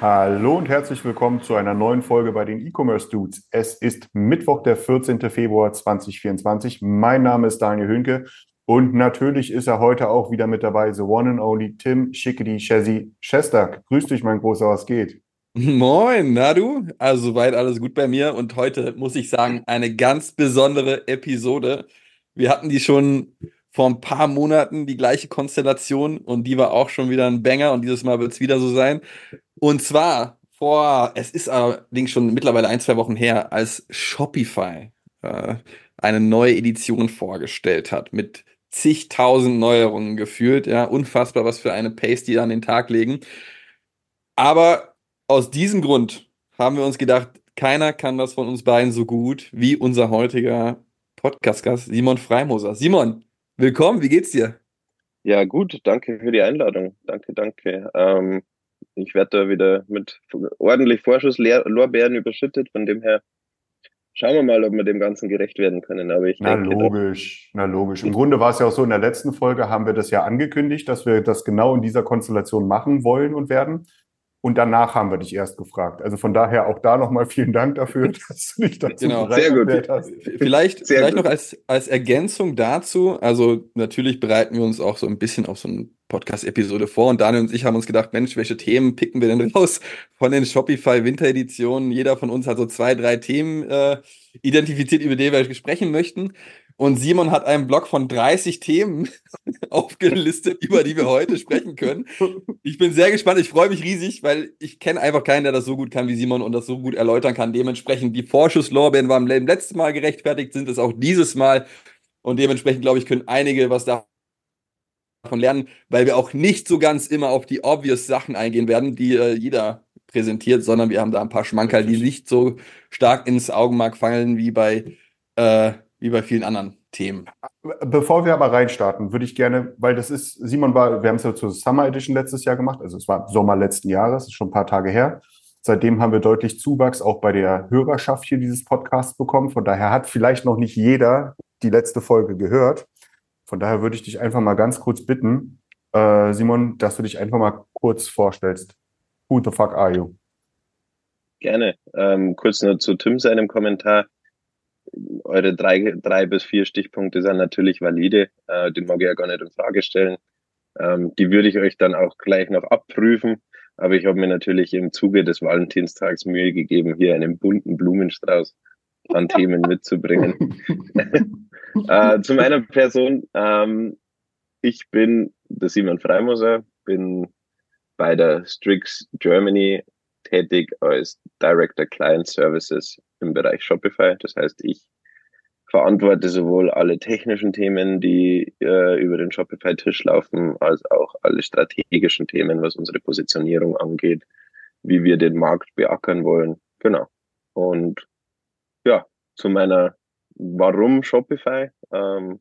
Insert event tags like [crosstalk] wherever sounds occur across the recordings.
Hallo und herzlich willkommen zu einer neuen Folge bei den E-Commerce Dudes. Es ist Mittwoch, der 14. Februar 2024. Mein Name ist Daniel Hünke und natürlich ist er heute auch wieder mit dabei, the one and only Tim Schickedy Chessy Shestak. Grüß dich, mein Großer, was geht? Moin, na du? Also soweit alles gut bei mir und heute muss ich sagen, eine ganz besondere Episode. Wir hatten die schon vor ein paar Monaten die gleiche Konstellation und die war auch schon wieder ein Banger und dieses Mal wird es wieder so sein. Und zwar vor, es ist allerdings schon mittlerweile ein, zwei Wochen her, als Shopify äh, eine neue Edition vorgestellt hat mit zigtausend Neuerungen gefühlt. Ja, unfassbar, was für eine Pace die da an den Tag legen. Aber aus diesem Grund haben wir uns gedacht, keiner kann das von uns beiden so gut wie unser heutiger Podcast-Gast Simon Freimoser. Simon, willkommen, wie geht's dir? Ja, gut, danke für die Einladung. Danke, danke. Ähm, ich werde da wieder mit ordentlich Vorschusslorbeeren überschüttet, von dem her schauen wir mal, ob wir dem Ganzen gerecht werden können. Aber ich Na denke, logisch, na logisch. Im Grunde war es ja auch so, in der letzten Folge haben wir das ja angekündigt, dass wir das genau in dieser Konstellation machen wollen und werden. Und danach haben wir dich erst gefragt. Also von daher auch da nochmal vielen Dank dafür, [laughs] dass du dich dazu Genau. Sehr gut. hast. Vielleicht, Sehr vielleicht gut. noch als, als Ergänzung dazu, also natürlich bereiten wir uns auch so ein bisschen auf so eine Podcast-Episode vor und Daniel und ich haben uns gedacht, Mensch, welche Themen picken wir denn [laughs] raus von den Shopify Wintereditionen? Jeder von uns hat so zwei, drei Themen äh, identifiziert, über die wir sprechen möchten. Und Simon hat einen Blog von 30 Themen [laughs] aufgelistet, über die wir heute sprechen können. Ich bin sehr gespannt. Ich freue mich riesig, weil ich kenne einfach keinen, der das so gut kann wie Simon und das so gut erläutern kann. Dementsprechend die Vorschusslorbeeren waren beim letzten Mal gerechtfertigt, sind es auch dieses Mal. Und dementsprechend, glaube ich, können einige was davon lernen, weil wir auch nicht so ganz immer auf die obvious Sachen eingehen werden, die äh, jeder präsentiert, sondern wir haben da ein paar Schmankerl, die nicht so stark ins Augenmark fallen wie bei, äh, wie bei vielen anderen Themen. Bevor wir aber reinstarten, würde ich gerne, weil das ist, Simon war, wir haben es ja zur Summer Edition letztes Jahr gemacht, also es war Sommer letzten Jahres, ist schon ein paar Tage her. Seitdem haben wir deutlich Zuwachs auch bei der Hörerschaft hier dieses Podcasts bekommen. Von daher hat vielleicht noch nicht jeder die letzte Folge gehört. Von daher würde ich dich einfach mal ganz kurz bitten, äh, Simon, dass du dich einfach mal kurz vorstellst. Who the fuck are you? Gerne. Ähm, kurz nur zu Tim seinem Kommentar. Eure drei, drei bis vier Stichpunkte sind natürlich valide. Äh, die mag ich ja gar nicht in Frage stellen. Ähm, die würde ich euch dann auch gleich noch abprüfen. Aber ich habe mir natürlich im Zuge des Valentinstags Mühe gegeben, hier einen bunten Blumenstrauß an [laughs] Themen mitzubringen. [laughs] äh, zu meiner Person. Ähm, ich bin der Simon Freimoser, bin bei der Strix Germany tätig als Director Client Services im Bereich Shopify. Das heißt, ich verantworte sowohl alle technischen Themen, die äh, über den Shopify-Tisch laufen, als auch alle strategischen Themen, was unsere Positionierung angeht, wie wir den Markt beackern wollen. Genau. Und ja, zu meiner Warum Shopify? Ähm,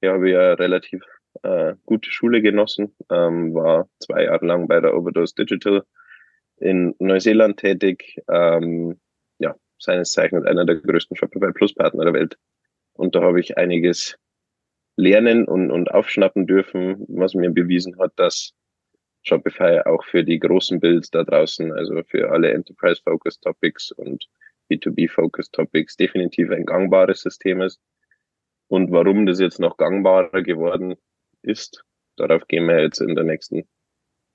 ich habe ja relativ äh, gute Schule genossen, ähm, war zwei Jahre lang bei der Overdose Digital in Neuseeland tätig. Ähm, ja, seines Zeichens einer der größten Shopify Plus Partner der Welt. Und da habe ich einiges lernen und, und aufschnappen dürfen, was mir bewiesen hat, dass Shopify auch für die großen Builds da draußen, also für alle Enterprise-Focused Topics und B2B-Focused Topics definitiv ein gangbares System ist. Und warum das jetzt noch gangbarer geworden ist, darauf gehen wir jetzt in der nächsten,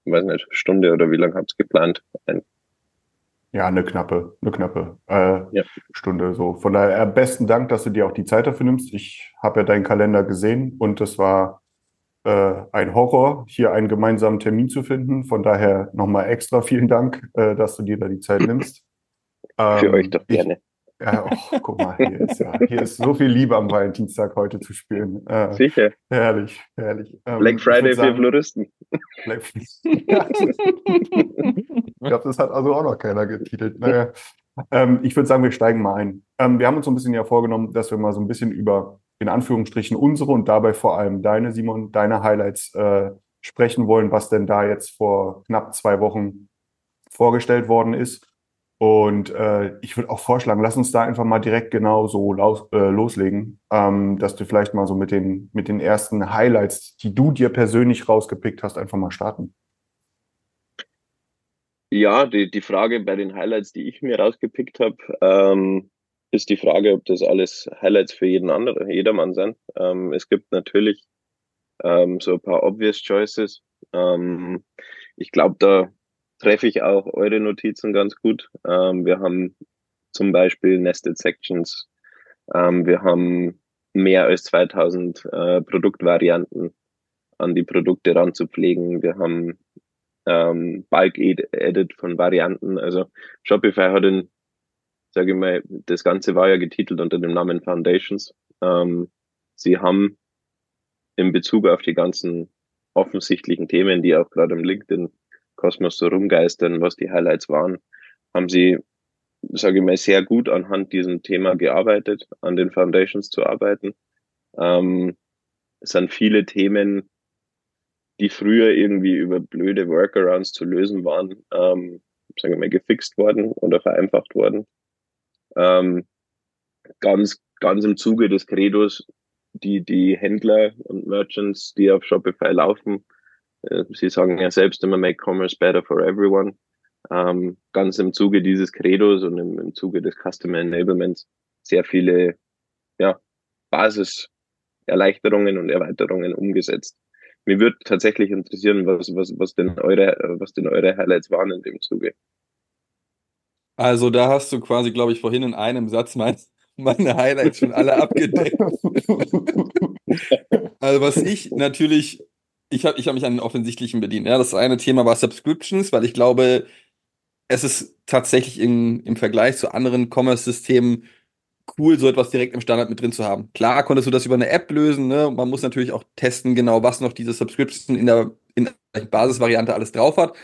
weiß nicht, Stunde oder wie lange habt ihr geplant? Ein. Ja, eine knappe, eine knappe äh, Ja. Stunde so. Von daher äh, besten Dank, dass du dir auch die Zeit dafür nimmst. Ich habe ja deinen Kalender gesehen und es war äh, ein Horror, hier einen gemeinsamen Termin zu finden. Von daher nochmal extra vielen Dank, äh, dass du dir da die Zeit nimmst. Für Ähm, euch doch ich- gerne. Ja, och, guck mal, hier ist, ja, hier ist so viel Liebe am Valentinstag heute zu spielen. Äh, Sicher. herrlich, herrlich. Ähm, Black ich Friday würd für sagen, Floristen. Abklepfen. [laughs] ich glaube, das hat also auch noch keiner getitelt. Naja. Ähm, ich würde sagen, wir steigen mal ein. Ähm, wir haben uns so ein bisschen ja vorgenommen, dass wir mal so ein bisschen über in Anführungsstrichen unsere und dabei vor allem deine, Simon, deine Highlights äh, sprechen wollen, was denn da jetzt vor knapp zwei Wochen vorgestellt worden ist. Und äh, ich würde auch vorschlagen, lass uns da einfach mal direkt genau so äh, loslegen, ähm, dass du vielleicht mal so mit den, mit den ersten Highlights, die du dir persönlich rausgepickt hast, einfach mal starten. Ja, die, die Frage bei den Highlights, die ich mir rausgepickt habe, ähm, ist die Frage, ob das alles Highlights für jeden anderen, jedermann sind. Ähm, es gibt natürlich ähm, so ein paar obvious choices. Ähm, ich glaube, da treffe ich auch eure Notizen ganz gut. Ähm, wir haben zum Beispiel Nested Sections. Ähm, wir haben mehr als 2000 äh, Produktvarianten an die Produkte ranzupflegen. Wir haben ähm, Bulk Edit von Varianten. Also Shopify hat in, sage ich mal, das Ganze war ja getitelt unter dem Namen Foundations. Ähm, sie haben in Bezug auf die ganzen offensichtlichen Themen, die auch gerade im LinkedIn Kosmos so rumgeistern, was die Highlights waren, haben sie, sage ich mal, sehr gut anhand diesem Thema gearbeitet, an den Foundations zu arbeiten. Ähm, es sind viele Themen, die früher irgendwie über blöde Workarounds zu lösen waren, ähm, sagen wir mal, gefixt worden oder vereinfacht worden. Ähm, ganz, ganz im Zuge des Credos, die, die Händler und Merchants, die auf Shopify laufen, Sie sagen ja selbst immer, make commerce better for everyone. Ähm, ganz im Zuge dieses Credos und im, im Zuge des Customer Enablements sehr viele ja, Basiserleichterungen und Erweiterungen umgesetzt. Mir würde tatsächlich interessieren, was, was, was, denn eure, was denn eure Highlights waren in dem Zuge. Also da hast du quasi, glaube ich, vorhin in einem Satz mein, meine Highlights schon alle abgedeckt. [laughs] also was ich natürlich ich habe ich hab mich an den offensichtlichen bedient. Ja, das eine Thema war Subscriptions, weil ich glaube, es ist tatsächlich in, im Vergleich zu anderen Commerce-Systemen cool, so etwas direkt im Standard mit drin zu haben. Klar konntest du das über eine App lösen, ne? Man muss natürlich auch testen, genau, was noch diese Subscription in der, in der Basisvariante alles drauf hat.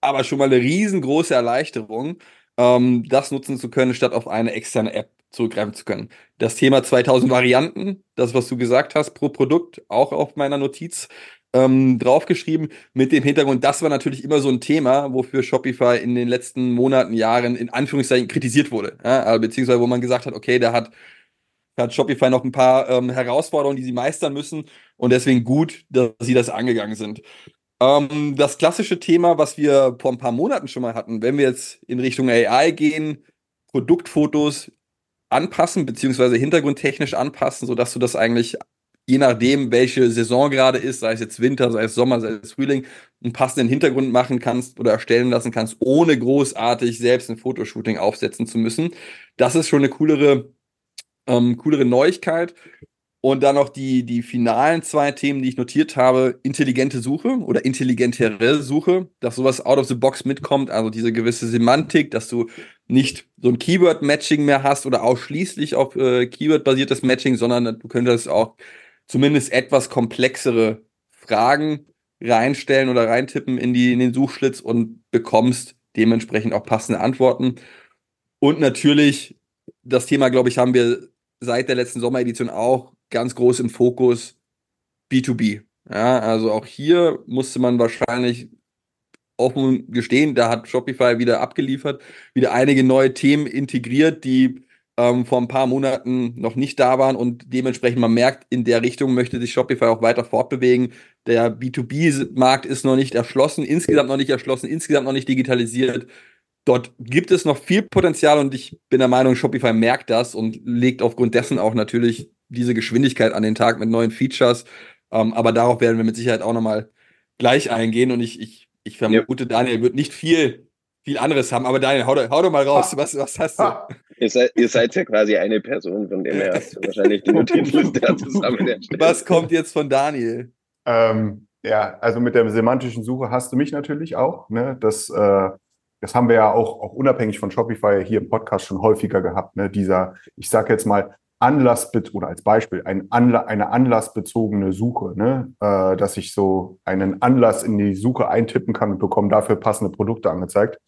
Aber schon mal eine riesengroße Erleichterung, ähm, das nutzen zu können, statt auf eine externe App zurückgreifen zu können. Das Thema 2000 Varianten, das, was du gesagt hast, pro Produkt, auch auf meiner Notiz ähm, draufgeschrieben mit dem Hintergrund, das war natürlich immer so ein Thema, wofür Shopify in den letzten Monaten, Jahren in Anführungszeichen kritisiert wurde. Ja? Also, beziehungsweise wo man gesagt hat, okay, da hat, hat Shopify noch ein paar ähm, Herausforderungen, die sie meistern müssen und deswegen gut, dass sie das angegangen sind. Ähm, das klassische Thema, was wir vor ein paar Monaten schon mal hatten, wenn wir jetzt in Richtung AI gehen, Produktfotos anpassen, beziehungsweise hintergrundtechnisch anpassen, sodass du das eigentlich je nachdem, welche Saison gerade ist, sei es jetzt Winter, sei es Sommer, sei es Frühling, einen passenden Hintergrund machen kannst oder erstellen lassen kannst, ohne großartig selbst ein Fotoshooting aufsetzen zu müssen. Das ist schon eine coolere, ähm, coolere Neuigkeit. Und dann noch die, die finalen zwei Themen, die ich notiert habe. Intelligente Suche oder intelligentere Suche, dass sowas out of the box mitkommt, also diese gewisse Semantik, dass du nicht so ein Keyword-Matching mehr hast oder ausschließlich auf äh, Keyword-basiertes Matching, sondern du könntest auch zumindest etwas komplexere Fragen reinstellen oder reintippen in, die, in den Suchschlitz und bekommst dementsprechend auch passende Antworten. Und natürlich, das Thema, glaube ich, haben wir seit der letzten Sommeredition auch ganz groß im Fokus B2B. Ja, also auch hier musste man wahrscheinlich offen gestehen, da hat Shopify wieder abgeliefert, wieder einige neue Themen integriert, die ähm, vor ein paar Monaten noch nicht da waren und dementsprechend man merkt, in der Richtung möchte sich Shopify auch weiter fortbewegen. Der B2B-Markt ist noch nicht erschlossen, insgesamt noch nicht erschlossen, insgesamt noch nicht digitalisiert. Dort gibt es noch viel Potenzial und ich bin der Meinung, Shopify merkt das und legt aufgrund dessen auch natürlich diese Geschwindigkeit an den Tag mit neuen Features. Ähm, aber darauf werden wir mit Sicherheit auch nochmal gleich eingehen und ich, ich, ich vermute, ja. Daniel wird nicht viel viel anderes haben. Aber Daniel, hau, hau doch mal raus. Was, was hast du? Ihr seid, ihr seid ja quasi eine Person, von dem her hast [laughs] du wahrscheinlich die Notizliste [laughs] zusammen erstellt. Was kommt jetzt von Daniel? Ähm, ja, also mit der semantischen Suche hast du mich natürlich auch. Ne? Das, äh, das haben wir ja auch, auch unabhängig von Shopify hier im Podcast schon häufiger gehabt. Ne? Dieser, ich sage jetzt mal, Anlass oder als Beispiel ein Anla eine anlassbezogene Suche, ne? äh, dass ich so einen Anlass in die Suche eintippen kann und bekomme dafür passende Produkte angezeigt.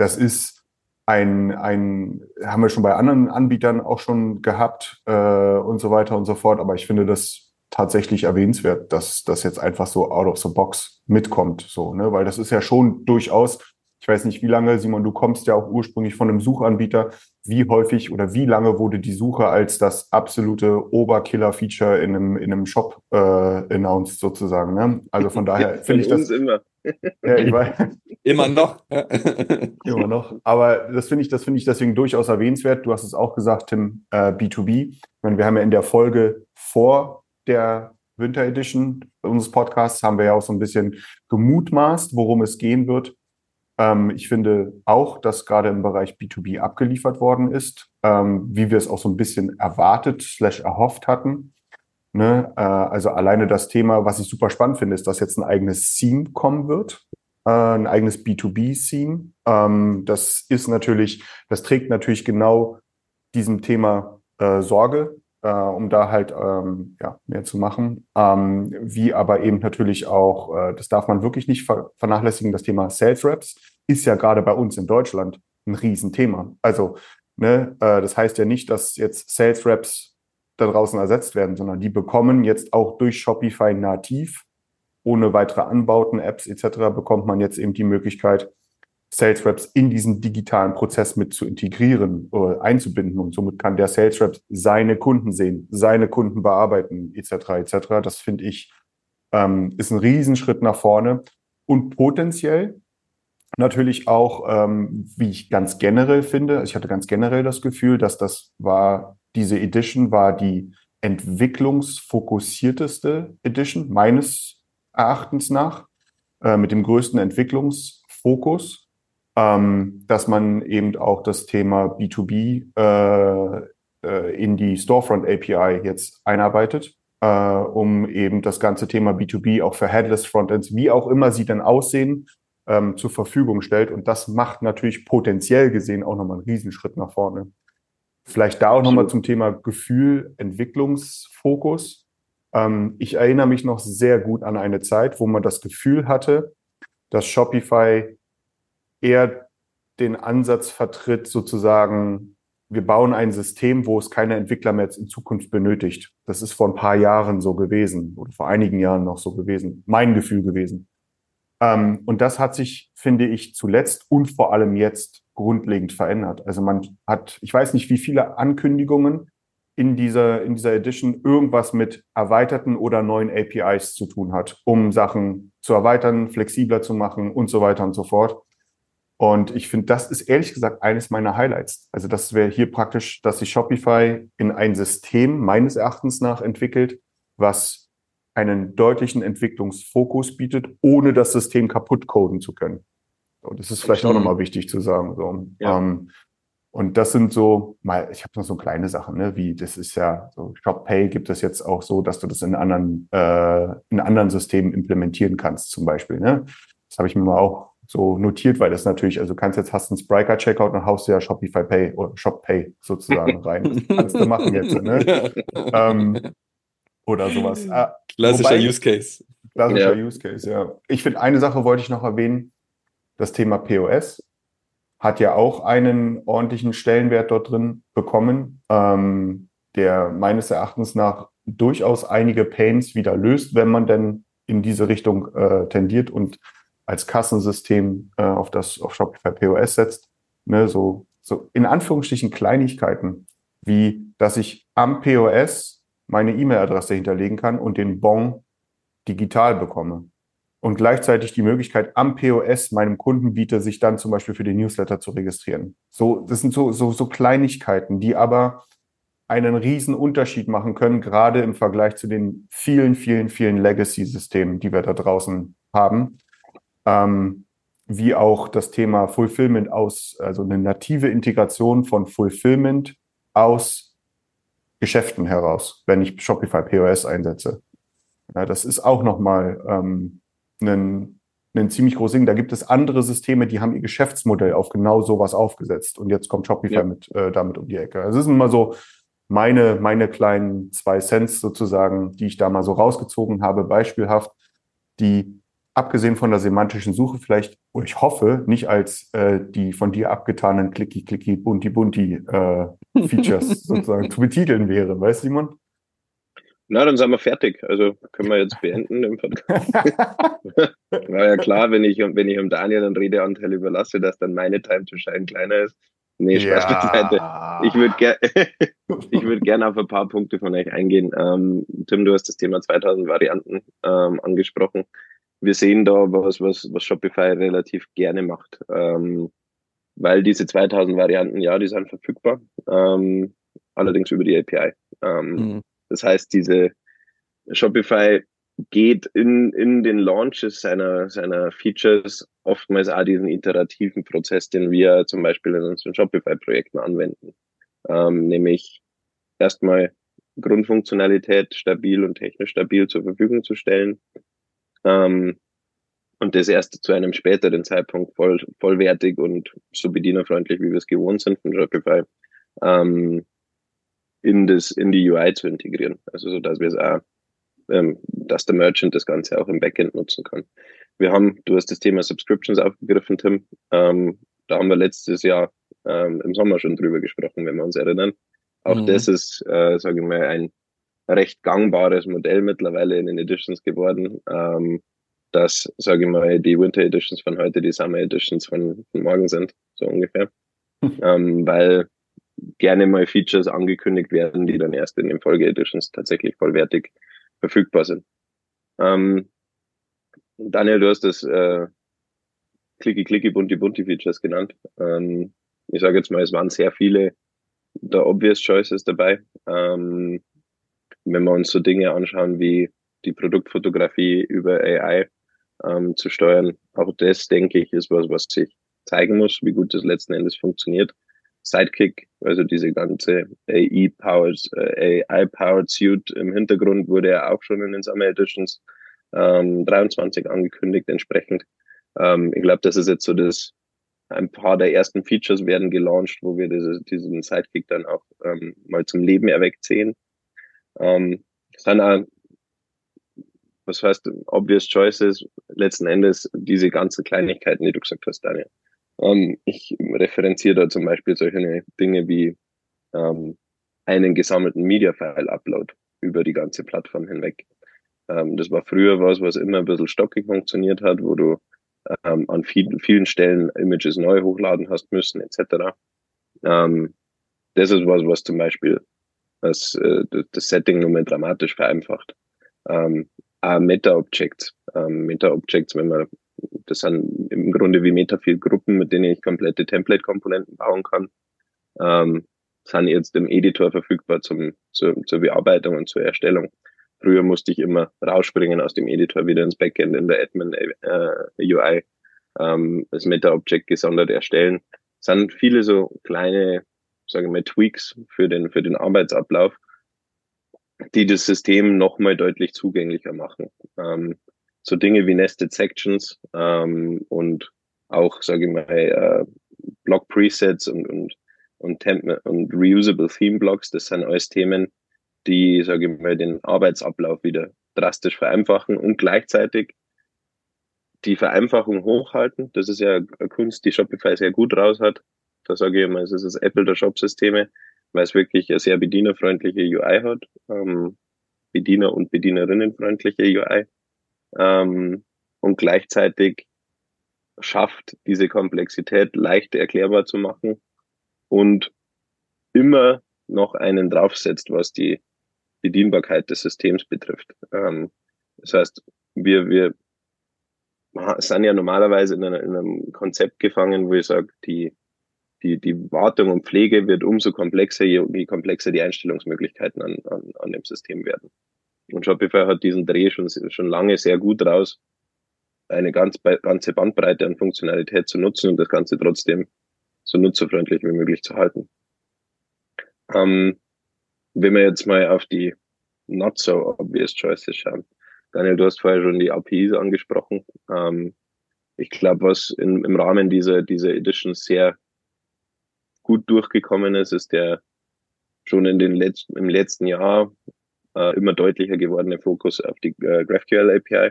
Das ist ein, ein haben wir schon bei anderen Anbietern auch schon gehabt äh, und so weiter und so fort. Aber ich finde das tatsächlich erwähnenswert, dass das jetzt einfach so out of the box mitkommt, so, ne? Weil das ist ja schon durchaus ich weiß nicht, wie lange, Simon, du kommst ja auch ursprünglich von einem Suchanbieter. Wie häufig oder wie lange wurde die Suche als das absolute Oberkiller-Feature in einem, in einem Shop äh, announced sozusagen? Ne? Also von daher [laughs] finde ich das. immer. [laughs] Ja, ich weiß. Immer noch. [laughs] Immer noch. Aber das finde ich, das finde ich deswegen durchaus erwähnenswert. Du hast es auch gesagt, Tim, äh, B2B. Ich meine, wir haben ja in der Folge vor der Winter Edition unseres Podcasts haben wir ja auch so ein bisschen gemutmaßt, worum es gehen wird. Ähm, ich finde auch, dass gerade im Bereich B2B abgeliefert worden ist, ähm, wie wir es auch so ein bisschen erwartet, slash erhofft hatten. Ne? Äh, also alleine das Thema, was ich super spannend finde, ist, dass jetzt ein eigenes Theme kommen wird, äh, ein eigenes B2B-Theme. Ähm, das ist natürlich, das trägt natürlich genau diesem Thema äh, Sorge, äh, um da halt ähm, ja, mehr zu machen. Ähm, wie aber eben natürlich auch, äh, das darf man wirklich nicht ver vernachlässigen, das Thema Sales Reps ist ja gerade bei uns in Deutschland ein Riesenthema. Also, ne, äh, das heißt ja nicht, dass jetzt Sales Reps da draußen ersetzt werden, sondern die bekommen jetzt auch durch Shopify nativ, ohne weitere Anbauten, Apps etc., bekommt man jetzt eben die Möglichkeit, Sales Reps in diesen digitalen Prozess mit zu integrieren, äh, einzubinden. Und somit kann der Sales Reps seine Kunden sehen, seine Kunden bearbeiten, etc. etc. Das finde ich ähm, ist ein Riesenschritt nach vorne und potenziell natürlich auch, ähm, wie ich ganz generell finde, ich hatte ganz generell das Gefühl, dass das war, diese Edition war die entwicklungsfokussierteste Edition meines Erachtens nach, äh, mit dem größten Entwicklungsfokus, ähm, dass man eben auch das Thema B2B äh, äh, in die Storefront API jetzt einarbeitet, äh, um eben das ganze Thema B2B auch für Headless Frontends, wie auch immer sie dann aussehen, ähm, zur Verfügung stellt. Und das macht natürlich potenziell gesehen auch nochmal einen Riesenschritt nach vorne. Vielleicht da auch nochmal zum Thema Gefühl, Entwicklungsfokus. Ähm, ich erinnere mich noch sehr gut an eine Zeit, wo man das Gefühl hatte, dass Shopify eher den Ansatz vertritt, sozusagen, wir bauen ein System, wo es keine Entwickler mehr in Zukunft benötigt. Das ist vor ein paar Jahren so gewesen oder vor einigen Jahren noch so gewesen. Mein Gefühl gewesen. Ähm, und das hat sich, finde ich, zuletzt und vor allem jetzt grundlegend verändert. Also man hat, ich weiß nicht, wie viele Ankündigungen in dieser, in dieser Edition irgendwas mit erweiterten oder neuen APIs zu tun hat, um Sachen zu erweitern, flexibler zu machen und so weiter und so fort. Und ich finde, das ist ehrlich gesagt eines meiner Highlights. Also das wäre hier praktisch, dass sich Shopify in ein System meines Erachtens nach entwickelt, was einen deutlichen Entwicklungsfokus bietet, ohne das System kaputt coden zu können. So, das ist vielleicht auch nochmal wichtig zu sagen. So. Ja. Ähm, und das sind so, mal, ich habe noch so kleine Sachen, ne, wie das ist ja so Shop Pay gibt es jetzt auch so, dass du das in anderen äh, in anderen Systemen implementieren kannst, zum Beispiel. Ne? Das habe ich mir mal auch so notiert, weil das natürlich, also du kannst jetzt hast einen Spriker Checkout und haust ja Shopify Pay oder Shop Pay sozusagen [laughs] rein. kannst du machen jetzt. Ne? ähm, oder sowas. Ah, Klassischer wobei, Use Case. Klassischer ja. Use Case, ja. Ich finde, eine Sache wollte ich noch erwähnen. Das Thema POS hat ja auch einen ordentlichen Stellenwert dort drin bekommen, ähm, der meines Erachtens nach durchaus einige Pains wieder löst, wenn man denn in diese Richtung äh, tendiert und als Kassensystem äh, auf das auf Shopify POS setzt. Ne, so, so in Anführungsstrichen Kleinigkeiten, wie dass ich am POS meine E-Mail-Adresse hinterlegen kann und den Bon digital bekomme. Und gleichzeitig die Möglichkeit am POS meinem Kunden biete, sich dann zum Beispiel für den Newsletter zu registrieren. So, das sind so, so, so Kleinigkeiten, die aber einen riesen Unterschied machen können, gerade im Vergleich zu den vielen, vielen, vielen Legacy-Systemen, die wir da draußen haben. Ähm, wie auch das Thema Fulfillment aus, also eine native Integration von Fulfillment aus Geschäften heraus, wenn ich Shopify POS einsetze. Ja, das ist auch nochmal ähm, ein, ein ziemlich großes Ding. Da gibt es andere Systeme, die haben ihr Geschäftsmodell auf genau sowas aufgesetzt. Und jetzt kommt Shopify ja. mit, äh, damit um die Ecke. Also es ist immer so, meine, meine kleinen zwei Cents sozusagen, die ich da mal so rausgezogen habe, beispielhaft, die abgesehen von der semantischen Suche vielleicht, oder ich hoffe, nicht als äh, die von dir abgetanen Clicky, Clicky, Bunti, Bunti äh, Features [laughs] sozusagen zu betiteln wäre. Weißt du, Simon? Na, dann sind wir fertig. Also können wir jetzt beenden den Podcast. [laughs] War ja klar, wenn ich, wenn ich um Daniel einen Redeanteil überlasse, dass dann meine Time to Shine kleiner ist. Nee, Spaß ja. beiseite. Ich würde ger [laughs] ich würde gerne auf ein paar Punkte von euch eingehen. Ähm, Tim, du hast das Thema 2000 Varianten ähm, angesprochen. Wir sehen da was, was, was Shopify relativ gerne macht. Ähm, weil diese 2000 Varianten, ja, die sind verfügbar. Ähm, allerdings über die API. Ähm, mhm. Das heißt, diese Shopify geht in, in den Launches seiner, seiner Features oftmals auch diesen iterativen Prozess, den wir zum Beispiel in unseren Shopify-Projekten anwenden. Ähm, nämlich erstmal Grundfunktionalität stabil und technisch stabil zur Verfügung zu stellen. Ähm, und das erst zu einem späteren Zeitpunkt voll, vollwertig und so bedienerfreundlich, wie wir es gewohnt sind von Shopify, ähm, in das, in die UI zu integrieren. Also so, dass wir es auch, ähm, dass der Merchant das Ganze auch im Backend nutzen kann. Wir haben, du hast das Thema Subscriptions aufgegriffen, Tim. Ähm, da haben wir letztes Jahr ähm, im Sommer schon drüber gesprochen, wenn wir uns erinnern. Auch mhm. das ist, äh, sage ich mal, ein recht gangbares Modell mittlerweile in den Editions geworden, ähm, dass, sage ich mal, die Winter Editions von heute die Summer Editions von, von morgen sind, so ungefähr. ähm, weil gerne mal Features angekündigt werden, die dann erst in den Folge-Editions tatsächlich vollwertig verfügbar sind. Ähm, Daniel, du hast das äh, Clicky Clicky Bunti Bunti Features genannt. Ähm, ich sage jetzt mal, es waren sehr viele der obvious Choices dabei. Ähm, wenn wir uns so Dinge anschauen wie die Produktfotografie über AI ähm, zu steuern, auch das denke ich ist was, was sich zeigen muss, wie gut das letzten Endes funktioniert. Sidekick, also diese ganze AI-powered äh, AI-powered Suite im Hintergrund wurde ja auch schon in den Summer Editions ähm, 23 angekündigt entsprechend. Ähm, ich glaube, das ist jetzt so das, ein paar der ersten Features werden gelauncht, wo wir diese, diesen Sidekick dann auch ähm, mal zum Leben erweckt sehen. Ähm, dann auch, was heißt obvious choices, letzten Endes diese ganzen Kleinigkeiten, die du gesagt hast, Daniel. Ähm, ich referenziere da zum Beispiel solche Dinge wie ähm, einen gesammelten Media-File-Upload über die ganze Plattform hinweg. Ähm, das war früher was, was immer ein bisschen stockig funktioniert hat, wo du ähm, an viel, vielen Stellen Images neu hochladen hast müssen, etc. Ähm, das ist was, was zum Beispiel das, äh, das Setting nur mehr dramatisch vereinfacht. Ähm, Meta-Objects. Ähm, Meta-Objects, wenn man das sind im Grunde wie Metafield-Gruppen, mit denen ich komplette Template-Komponenten bauen kann. Ähm, sind jetzt im Editor verfügbar zum, zur, zur Bearbeitung und zur Erstellung. Früher musste ich immer rausspringen aus dem Editor wieder ins Backend in der Admin äh, UI, ähm, das Meta-Object gesondert erstellen. Es sind viele so kleine, sagen wir mal, Tweaks für den, für den Arbeitsablauf, die das System nochmal deutlich zugänglicher machen. Ähm, so Dinge wie Nested Sections ähm, und auch, sage ich mal, äh, Block Presets und, und, und, Temp und Reusable Theme Blocks, das sind alles Themen, die, sage ich mal, den Arbeitsablauf wieder drastisch vereinfachen und gleichzeitig die Vereinfachung hochhalten. Das ist ja eine Kunst, die Shopify sehr gut raus hat. Da sage ich immer, es ist das Apple der Shop-Systeme, weil es wirklich eine sehr bedienerfreundliche UI hat, ähm, Bediener- und Bedienerinnenfreundliche UI ähm, und gleichzeitig schafft, diese Komplexität leicht erklärbar zu machen und immer noch einen draufsetzt, was die Bedienbarkeit des Systems betrifft. Ähm, das heißt, wir, wir sind ja normalerweise in, einer, in einem Konzept gefangen, wo ich sage, die, die, die Wartung und Pflege wird umso komplexer, je, je komplexer die Einstellungsmöglichkeiten an, an, an dem System werden. Und Shopify hat diesen Dreh schon, schon lange sehr gut raus, eine ganz, ganze Bandbreite an Funktionalität zu nutzen und das Ganze trotzdem so nutzerfreundlich wie möglich zu halten. Ähm, wenn wir jetzt mal auf die not so obvious choices schauen. Daniel, du hast vorher schon die APIs angesprochen. Ähm, ich glaube, was in, im Rahmen dieser, dieser Edition sehr gut durchgekommen ist, ist der schon in den letzten, im letzten Jahr äh, immer deutlicher gewordene Fokus auf die äh, GraphQL API,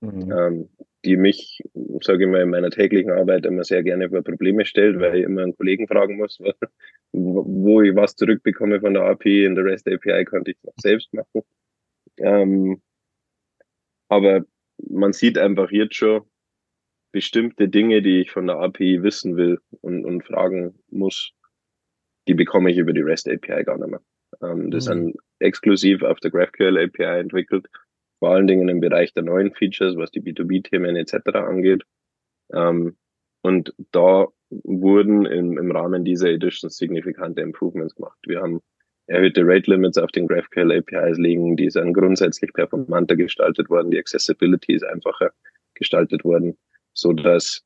mhm. ähm, die mich, sage ich mal, in meiner täglichen Arbeit immer sehr gerne vor Probleme stellt, weil ich immer einen Kollegen fragen muss, [laughs] wo ich was zurückbekomme von der API. In der REST API konnte ich es noch selbst machen. Ähm, aber man sieht einfach jetzt schon bestimmte Dinge, die ich von der API wissen will und, und fragen muss, die bekomme ich über die REST API gar nicht mehr. Ähm, das mhm. sind exklusiv auf der GraphQL API entwickelt, vor allen Dingen im Bereich der neuen Features, was die B2B-Themen etc. angeht. Ähm, und da wurden im, im Rahmen dieser Editions signifikante Improvements gemacht. Wir haben erhöhte Rate Limits auf den GraphQL APIs liegen, die sind grundsätzlich performanter gestaltet worden, die Accessibility ist einfacher gestaltet worden, so dass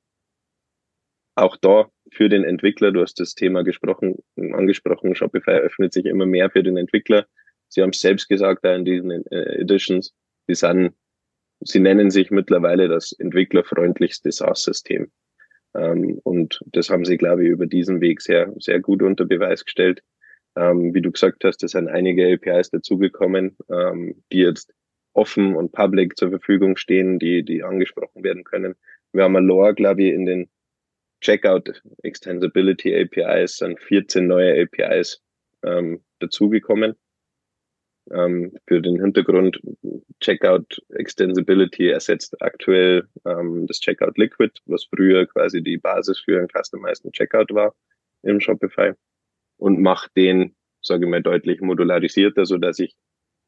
auch da für den Entwickler, du hast das Thema gesprochen, angesprochen, Shopify öffnet sich immer mehr für den Entwickler. Sie haben es selbst gesagt da in diesen äh, Editions, sie sind, sie nennen sich mittlerweile das entwicklerfreundlichste SaaS-System. Ähm, und das haben sie, glaube ich, über diesen Weg sehr, sehr gut unter Beweis gestellt. Ähm, wie du gesagt hast, es sind einige APIs dazugekommen, ähm, die jetzt offen und public zur Verfügung stehen, die, die angesprochen werden können. Wir haben ein Lore, glaube ich, in den Checkout Extensibility APIs sind 14 neue APIs ähm, dazugekommen. Ähm, für den Hintergrund Checkout Extensibility ersetzt aktuell ähm, das Checkout Liquid, was früher quasi die Basis für einen customized Checkout war im Shopify und macht den, sage ich mal, deutlich modularisierter, so dass ich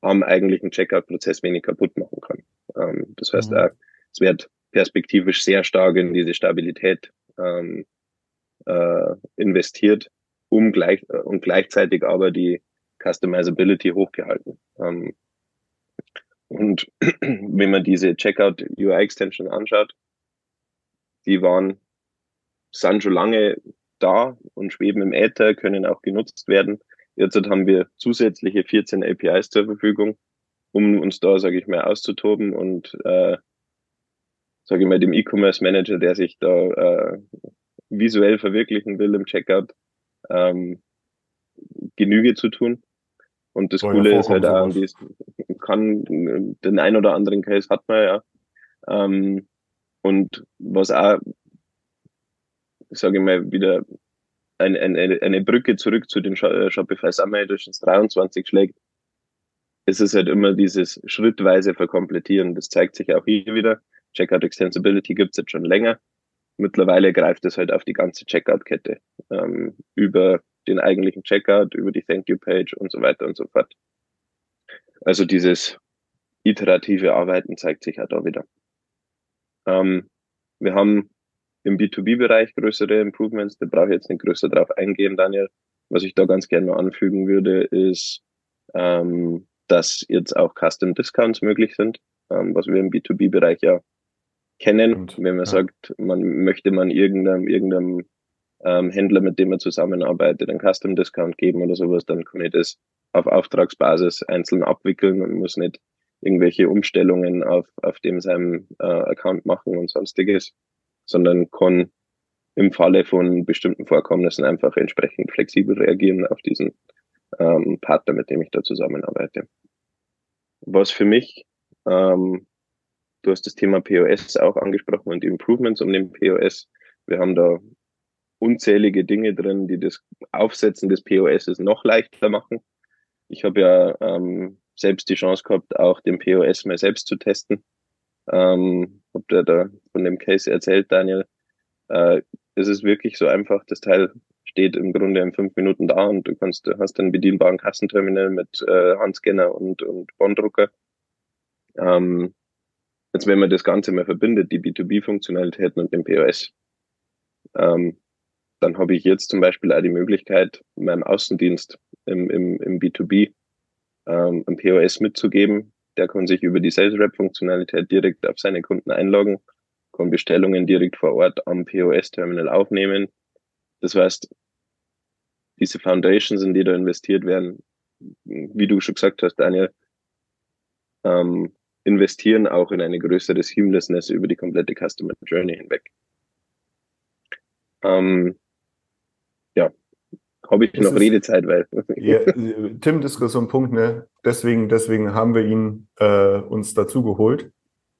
am eigentlichen Checkout-Prozess wenig kaputt machen kann. Ähm, das heißt, mhm. äh, es wird perspektivisch sehr stark in diese Stabilität ähm, äh, investiert, um gleich äh, und gleichzeitig aber die Customizability hochgehalten. Ähm, und [clears throat] wenn man diese Checkout UI Extension anschaut, die waren, sind schon lange da und schweben im Äther, können auch genutzt werden. Jetzt haben wir zusätzliche 14 APIs zur Verfügung, um uns da, sage ich mal, auszutoben und, äh, sage ich mal, dem E-Commerce Manager, der sich da äh, visuell verwirklichen will im Checkout, ähm, Genüge zu tun. Und das oh, Coole ist halt auch, die kann, den ein oder anderen Case hat man ja. Ähm, und was auch sage ich mal, wieder eine, eine, eine Brücke zurück zu den äh, Shopify Summer Editions 23 schlägt, ist es halt immer dieses schrittweise Verkomplettieren. Das zeigt sich auch hier wieder. Checkout Extensibility gibt's jetzt schon länger. Mittlerweile greift es halt auf die ganze Checkout-Kette. Ähm, über den eigentlichen Checkout, über die Thank You Page und so weiter und so fort. Also dieses iterative Arbeiten zeigt sich auch da wieder. Ähm, wir haben im B2B-Bereich größere Improvements, da brauche ich jetzt nicht größer drauf eingehen, Daniel. Was ich da ganz gerne noch anfügen würde, ist, ähm, dass jetzt auch Custom Discounts möglich sind, ähm, was wir im B2B-Bereich ja kennen. Und, wenn man ja. sagt, man möchte man irgendeinem, irgendeinem ähm, Händler, mit dem man zusammenarbeitet, einen Custom Discount geben oder sowas, dann kann ich das auf Auftragsbasis einzeln abwickeln und muss nicht irgendwelche Umstellungen auf, auf dem seinem äh, Account machen und sonstiges sondern kann im Falle von bestimmten Vorkommnissen einfach entsprechend flexibel reagieren auf diesen ähm, Partner, mit dem ich da zusammenarbeite. Was für mich, ähm, du hast das Thema POS auch angesprochen und die Improvements um den POS. Wir haben da unzählige Dinge drin, die das Aufsetzen des POS noch leichter machen. Ich habe ja ähm, selbst die Chance gehabt, auch den POS mal selbst zu testen. Ähm, hab dir da von dem Case erzählt, Daniel. Äh, es ist wirklich so einfach. Das Teil steht im Grunde in fünf Minuten da und du kannst, du hast einen bedienbaren Kassenterminal mit äh, Handscanner und, und Bonddrucker. Ähm, jetzt, wenn man das Ganze mal verbindet, die B2B-Funktionalitäten und den POS, ähm, dann habe ich jetzt zum Beispiel auch die Möglichkeit, meinem Außendienst im, im, im B2B ähm, ein POS mitzugeben, der kann sich über die Sales Rep Funktionalität direkt auf seine Kunden einloggen, kann Bestellungen direkt vor Ort am POS Terminal aufnehmen. Das heißt, diese Foundations, in die da investiert werden, wie du schon gesagt hast, Daniel, ähm, investieren auch in eine größere Seamlessness über die komplette Customer Journey hinweg. Ähm, ja, habe ich Das noch ist- Redezeit, weil [laughs] Ja, Tim, das ist so ein Punkt, ne? Deswegen, deswegen haben wir ihn äh, uns dazu geholt,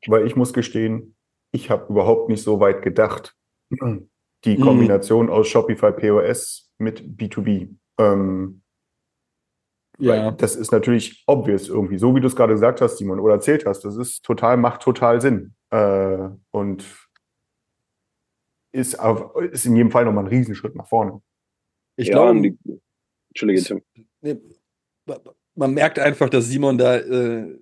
weil ich muss gestehen, ich habe überhaupt nicht so weit gedacht. Die Mhm. Kombination aus Shopify POS mit B2B. Ähm, Ja. Das ist natürlich obvious irgendwie, so wie du es gerade gesagt hast, Simon, oder erzählt hast. Das ist total, macht total Sinn. Äh, und ist, auf, ist in jedem Fall nochmal ein Riesenschritt nach vorne. Ich ja, glaube, die, Entschuldige, Tim. Nee, man merkt einfach, dass Simon da äh,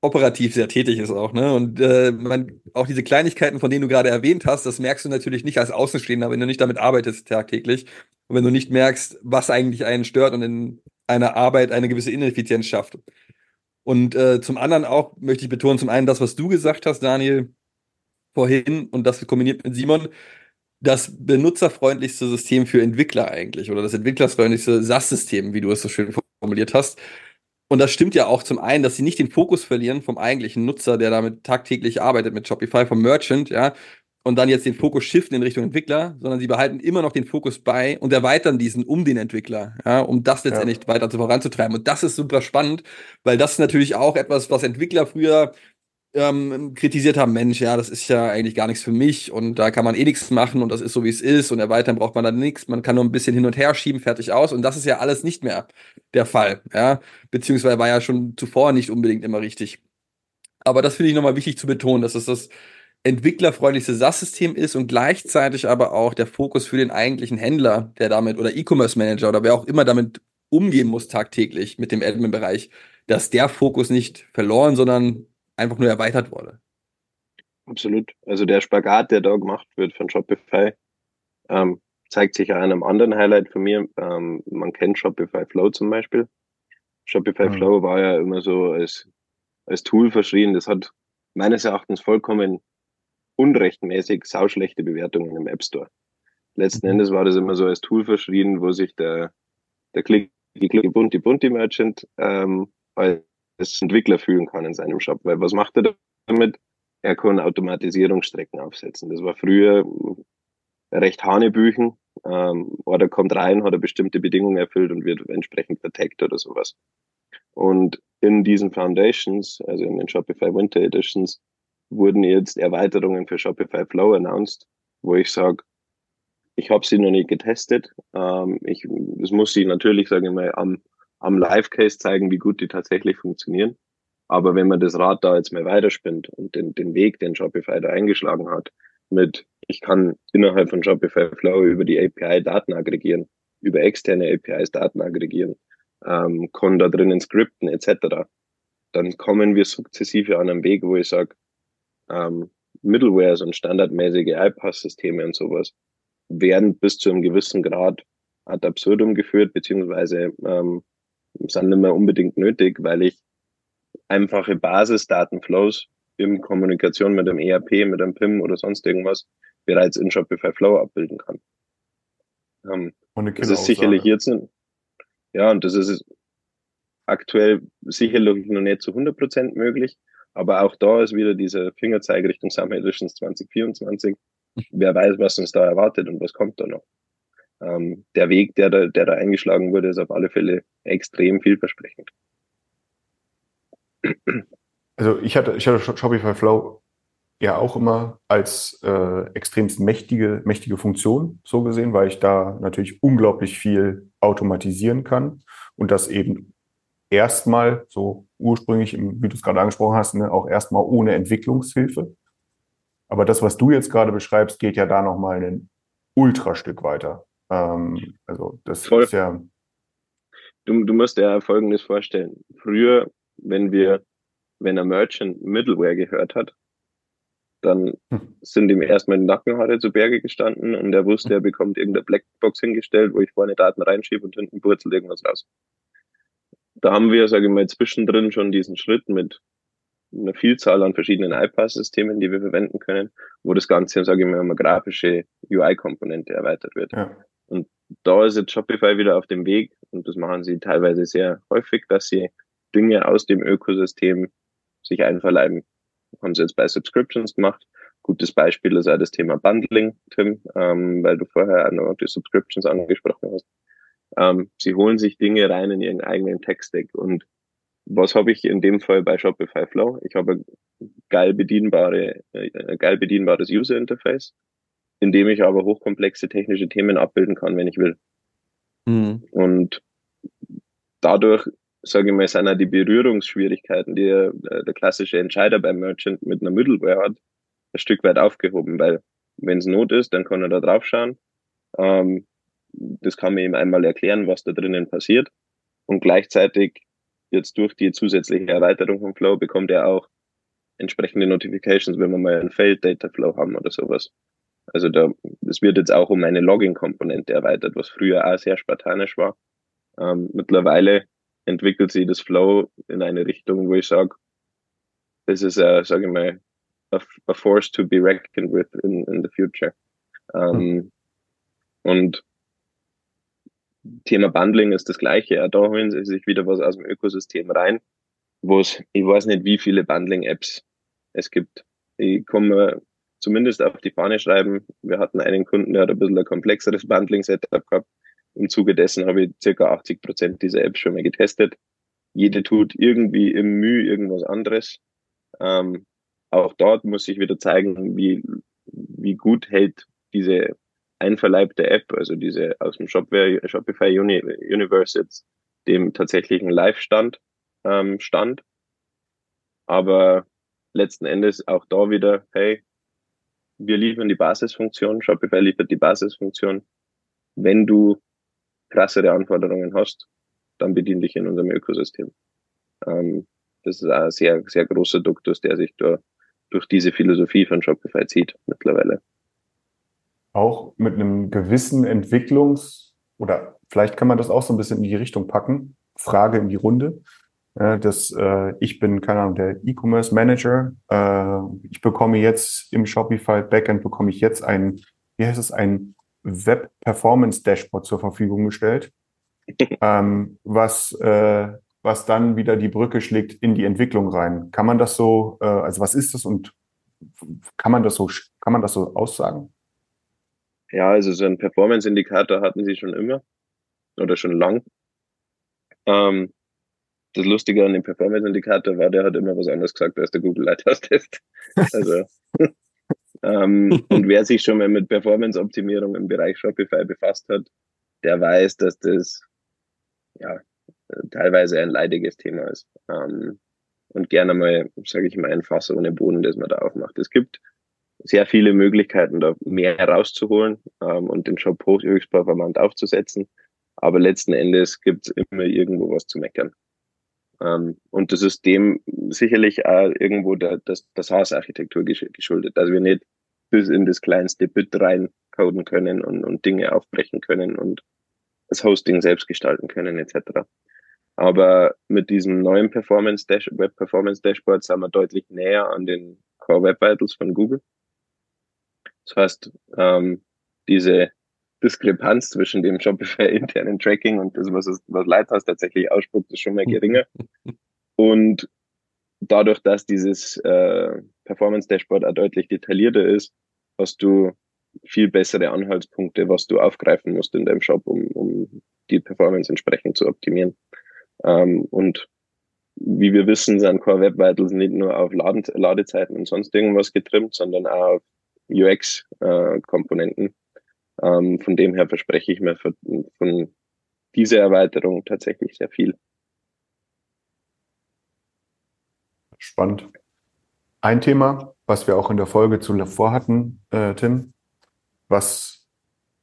operativ sehr tätig ist auch, ne? Und äh, man, auch diese Kleinigkeiten, von denen du gerade erwähnt hast, das merkst du natürlich nicht als Außenstehender, wenn du nicht damit arbeitest tagtäglich und wenn du nicht merkst, was eigentlich einen stört und in einer Arbeit eine gewisse Ineffizienz schafft. Und äh, zum anderen auch möchte ich betonen, zum einen das, was du gesagt hast, Daniel, vorhin und das kombiniert mit Simon, das benutzerfreundlichste System für Entwickler eigentlich oder das entwicklerfreundlichste SaaS-System, wie du es so schön formuliert hast. Und das stimmt ja auch zum einen, dass sie nicht den Fokus verlieren vom eigentlichen Nutzer, der damit tagtäglich arbeitet mit Shopify, vom Merchant, ja, und dann jetzt den Fokus shiften in Richtung Entwickler, sondern sie behalten immer noch den Fokus bei und erweitern diesen um den Entwickler, ja, um das letztendlich weiter zu voranzutreiben. Und das ist super spannend, weil das ist natürlich auch etwas, was Entwickler früher ähm, kritisiert haben, Mensch, ja, das ist ja eigentlich gar nichts für mich und da kann man eh nichts machen und das ist so, wie es ist und erweitern braucht man dann nichts, man kann nur ein bisschen hin und her schieben, fertig aus und das ist ja alles nicht mehr der Fall, ja, beziehungsweise war ja schon zuvor nicht unbedingt immer richtig. Aber das finde ich nochmal wichtig zu betonen, dass es das entwicklerfreundlichste SaaS-System ist und gleichzeitig aber auch der Fokus für den eigentlichen Händler, der damit oder E-Commerce-Manager oder wer auch immer damit umgehen muss tagtäglich mit dem Admin-Bereich, dass der Fokus nicht verloren, sondern einfach nur erweitert wurde. Absolut. Also der Spagat, der da gemacht wird von Shopify, ähm, zeigt sich an einem anderen Highlight von mir. Ähm, man kennt Shopify Flow zum Beispiel. Shopify Mhm. Flow war ja immer so als, als Tool verschrien. Das hat meines Erachtens vollkommen unrechtmäßig sauschlechte Bewertungen im App Store. Letzten Mhm. Endes war das immer so als Tool verschrien, wo sich der, der Klick, die Klick, Bunti, Bunti Merchant ähm, als Entwickler fühlen kann in seinem Shop. Weil was macht er damit? Er kann Automatisierungsstrecken aufsetzen. Das war früher recht Hanebüchen. Ähm, oder kommt rein, hat er bestimmte Bedingungen erfüllt und wird entsprechend vertagt oder sowas. Und in diesen Foundations, also in den Shopify Winter Editions, wurden jetzt Erweiterungen für Shopify Flow announced, wo ich sage, ich habe sie noch nicht getestet. Ähm, ich, das muss ich natürlich, sage ich mal, am, am Live-Case zeigen, wie gut die tatsächlich funktionieren. Aber wenn man das Rad da jetzt mal weiterspinnt und den, den Weg, den Shopify da eingeschlagen hat, mit ich kann innerhalb von Shopify Flow über die API Daten aggregieren, über externe APIs Daten aggregieren, ähm, kann da drinnen skripten etc., dann kommen wir sukzessive an einen Weg, wo ich sage, ähm, Middlewares und standardmäßige iPass-Systeme und sowas werden bis zu einem gewissen Grad ad absurdum geführt, beziehungsweise ähm, sind nicht mehr unbedingt nötig, weil ich einfache Basisdatenflows in Kommunikation mit einem ERP, mit einem PIM oder sonst irgendwas bereits in Shopify Flow abbilden kann. Ähm, das ist sicherlich jetzt, ja, und das ist aktuell sicherlich noch nicht zu 100% möglich, aber auch da ist wieder dieser Fingerzeig Richtung Summer Editions 2024. Wer weiß, was uns da erwartet und was kommt da noch. Ähm, der Weg, der da, der da eingeschlagen wurde, ist auf alle Fälle extrem vielversprechend. Also ich hatte, ich hatte Shopify Flow ja auch immer als äh, extremst mächtige, mächtige Funktion so gesehen, weil ich da natürlich unglaublich viel automatisieren kann und das eben erstmal so ursprünglich, im, wie du es gerade angesprochen hast, ne, auch erstmal ohne Entwicklungshilfe. Aber das, was du jetzt gerade beschreibst, geht ja da nochmal ein Ultrastück weiter. Ähm, also das Voll. ist ja, Du, du musst dir Folgendes vorstellen. Früher, wenn wir, wenn ein Merchant Middleware gehört hat, dann Hm. sind ihm erstmal die Nackenhaare zu Berge gestanden und er wusste, er bekommt irgendeine Blackbox hingestellt, wo ich vorne Daten reinschiebe und hinten purzelt irgendwas raus. Da haben wir, sage ich mal, zwischendrin schon diesen Schritt mit einer Vielzahl an verschiedenen iPass-Systemen, die wir verwenden können, wo das Ganze, sage ich mal, um eine grafische UI-Komponente erweitert wird. ja. Da ist jetzt Shopify wieder auf dem Weg und das machen sie teilweise sehr häufig, dass sie Dinge aus dem Ökosystem sich einverleiben. Haben sie jetzt bei Subscriptions gemacht. Gutes Beispiel ist auch das Thema Bundling, Tim, ähm, weil du vorher auch noch die Subscriptions angesprochen hast. Ähm, sie holen sich Dinge rein in ihren eigenen Tech-Stack. Und was habe ich in dem Fall bei Shopify Flow? Ich habe geil bedienbare, äh, geil bedienbares User Interface, in dem ich aber hochkomplexe technische Themen abbilden kann, wenn ich will. Mhm. Und dadurch, sage ich mal, sind auch die Berührungsschwierigkeiten, die der, der klassische Entscheider beim Merchant mit einer Middleware hat, ein Stück weit aufgehoben, weil wenn es Not ist, dann kann er da drauf schauen. Ähm, das kann man ihm einmal erklären, was da drinnen passiert. Und gleichzeitig jetzt durch die zusätzliche Erweiterung von Flow bekommt er auch entsprechende Notifications, wenn wir mal ein Failed Data Flow haben oder sowas. Also da, es wird jetzt auch um eine Login-Komponente erweitert, was früher auch sehr spartanisch war. Ähm, mittlerweile entwickelt sich das Flow in eine Richtung, wo ich sage, das ist, äh, sage ich mal, a, a, force to be reckoned with in, in the future. Ähm, hm. Und Thema Bundling ist das gleiche. Ja, da holen sie sich wieder was aus dem Ökosystem rein, wo es, ich weiß nicht, wie viele Bundling-Apps es gibt. Ich komme zumindest auf die Fahne schreiben. Wir hatten einen Kunden, der hat ein bisschen ein komplexeres Bundling-Setup gehabt. Im Zuge dessen habe ich circa 80 Prozent dieser Apps schon mal getestet. Jede tut irgendwie im Mühe irgendwas anderes. Ähm, auch dort muss ich wieder zeigen, wie, wie gut hält diese einverleibte App, also diese aus dem Shopify Uni, Universe jetzt dem tatsächlichen Live-Stand ähm, stand. Aber letzten Endes auch da wieder, hey, wir liefern die Basisfunktion, Shopify liefert die Basisfunktion. Wenn du krassere Anforderungen hast, dann bedien dich in unserem Ökosystem. Ähm, das ist ein sehr, sehr großer Duktus, der sich da durch diese Philosophie von Shopify zieht mittlerweile auch mit einem gewissen Entwicklungs- oder vielleicht kann man das auch so ein bisschen in die Richtung packen. Frage in die Runde. Äh, dass äh, ich bin, keine Ahnung, der E-Commerce Manager. Äh, ich bekomme jetzt im Shopify Backend bekomme ich jetzt ein, wie heißt es, ein Web Performance Dashboard zur Verfügung gestellt, [laughs] ähm, was äh, was dann wieder die Brücke schlägt in die Entwicklung rein. Kann man das so, äh, also was ist das und kann man das so, kann man das so aussagen? Ja, also so ein Performance-Indikator hatten sie schon immer oder schon lang. Ähm, das Lustige an dem Performance-Indikator war, der hat immer was anderes gesagt als der Google Lighthouse-Test. [laughs] Also, [laughs] ähm, und wer sich schon mal mit Performance-Optimierung im Bereich Shopify befasst hat, der weiß, dass das ja teilweise ein leidiges Thema ist. Ähm, und gerne mal, sage ich mal, ein Fass ohne Boden, das man da aufmacht. Es gibt sehr viele Möglichkeiten, da mehr herauszuholen ähm, und den hoch höchst performant aufzusetzen. Aber letzten Endes gibt es immer irgendwo was zu meckern. Ähm, und das ist dem sicherlich auch irgendwo der, das, das SaaS-Architektur geschuldet, dass wir nicht bis in das kleinste Bit reincoden können und, und Dinge aufbrechen können und das Hosting selbst gestalten können etc. Aber mit diesem neuen Performance Dash Web Performance Dashboard sind wir deutlich näher an den Core Web Vitals von Google. Das heißt, ähm, diese Diskrepanz zwischen dem Shopify internen Tracking und das, was, es, was Lighthouse tatsächlich ausspuckt, ist schon mal [laughs] geringer. und dadurch, dass dieses äh, Performance Dashboard auch deutlich detaillierter ist, hast du viel bessere Anhaltspunkte, was du aufgreifen musst in deinem Shop, um, um die Performance entsprechend zu optimieren. Ähm, und wie wir wissen, sind Core Web Vitals nicht nur auf Laden, Ladezeiten und sonst irgendwas getrimmt, sondern auch auf UX-Komponenten. Äh, ähm, von dem her verspreche ich mir von, von dieser Erweiterung tatsächlich sehr viel. Spannend. Ein Thema, was wir auch in der Folge zuvor hatten, äh, Tim, was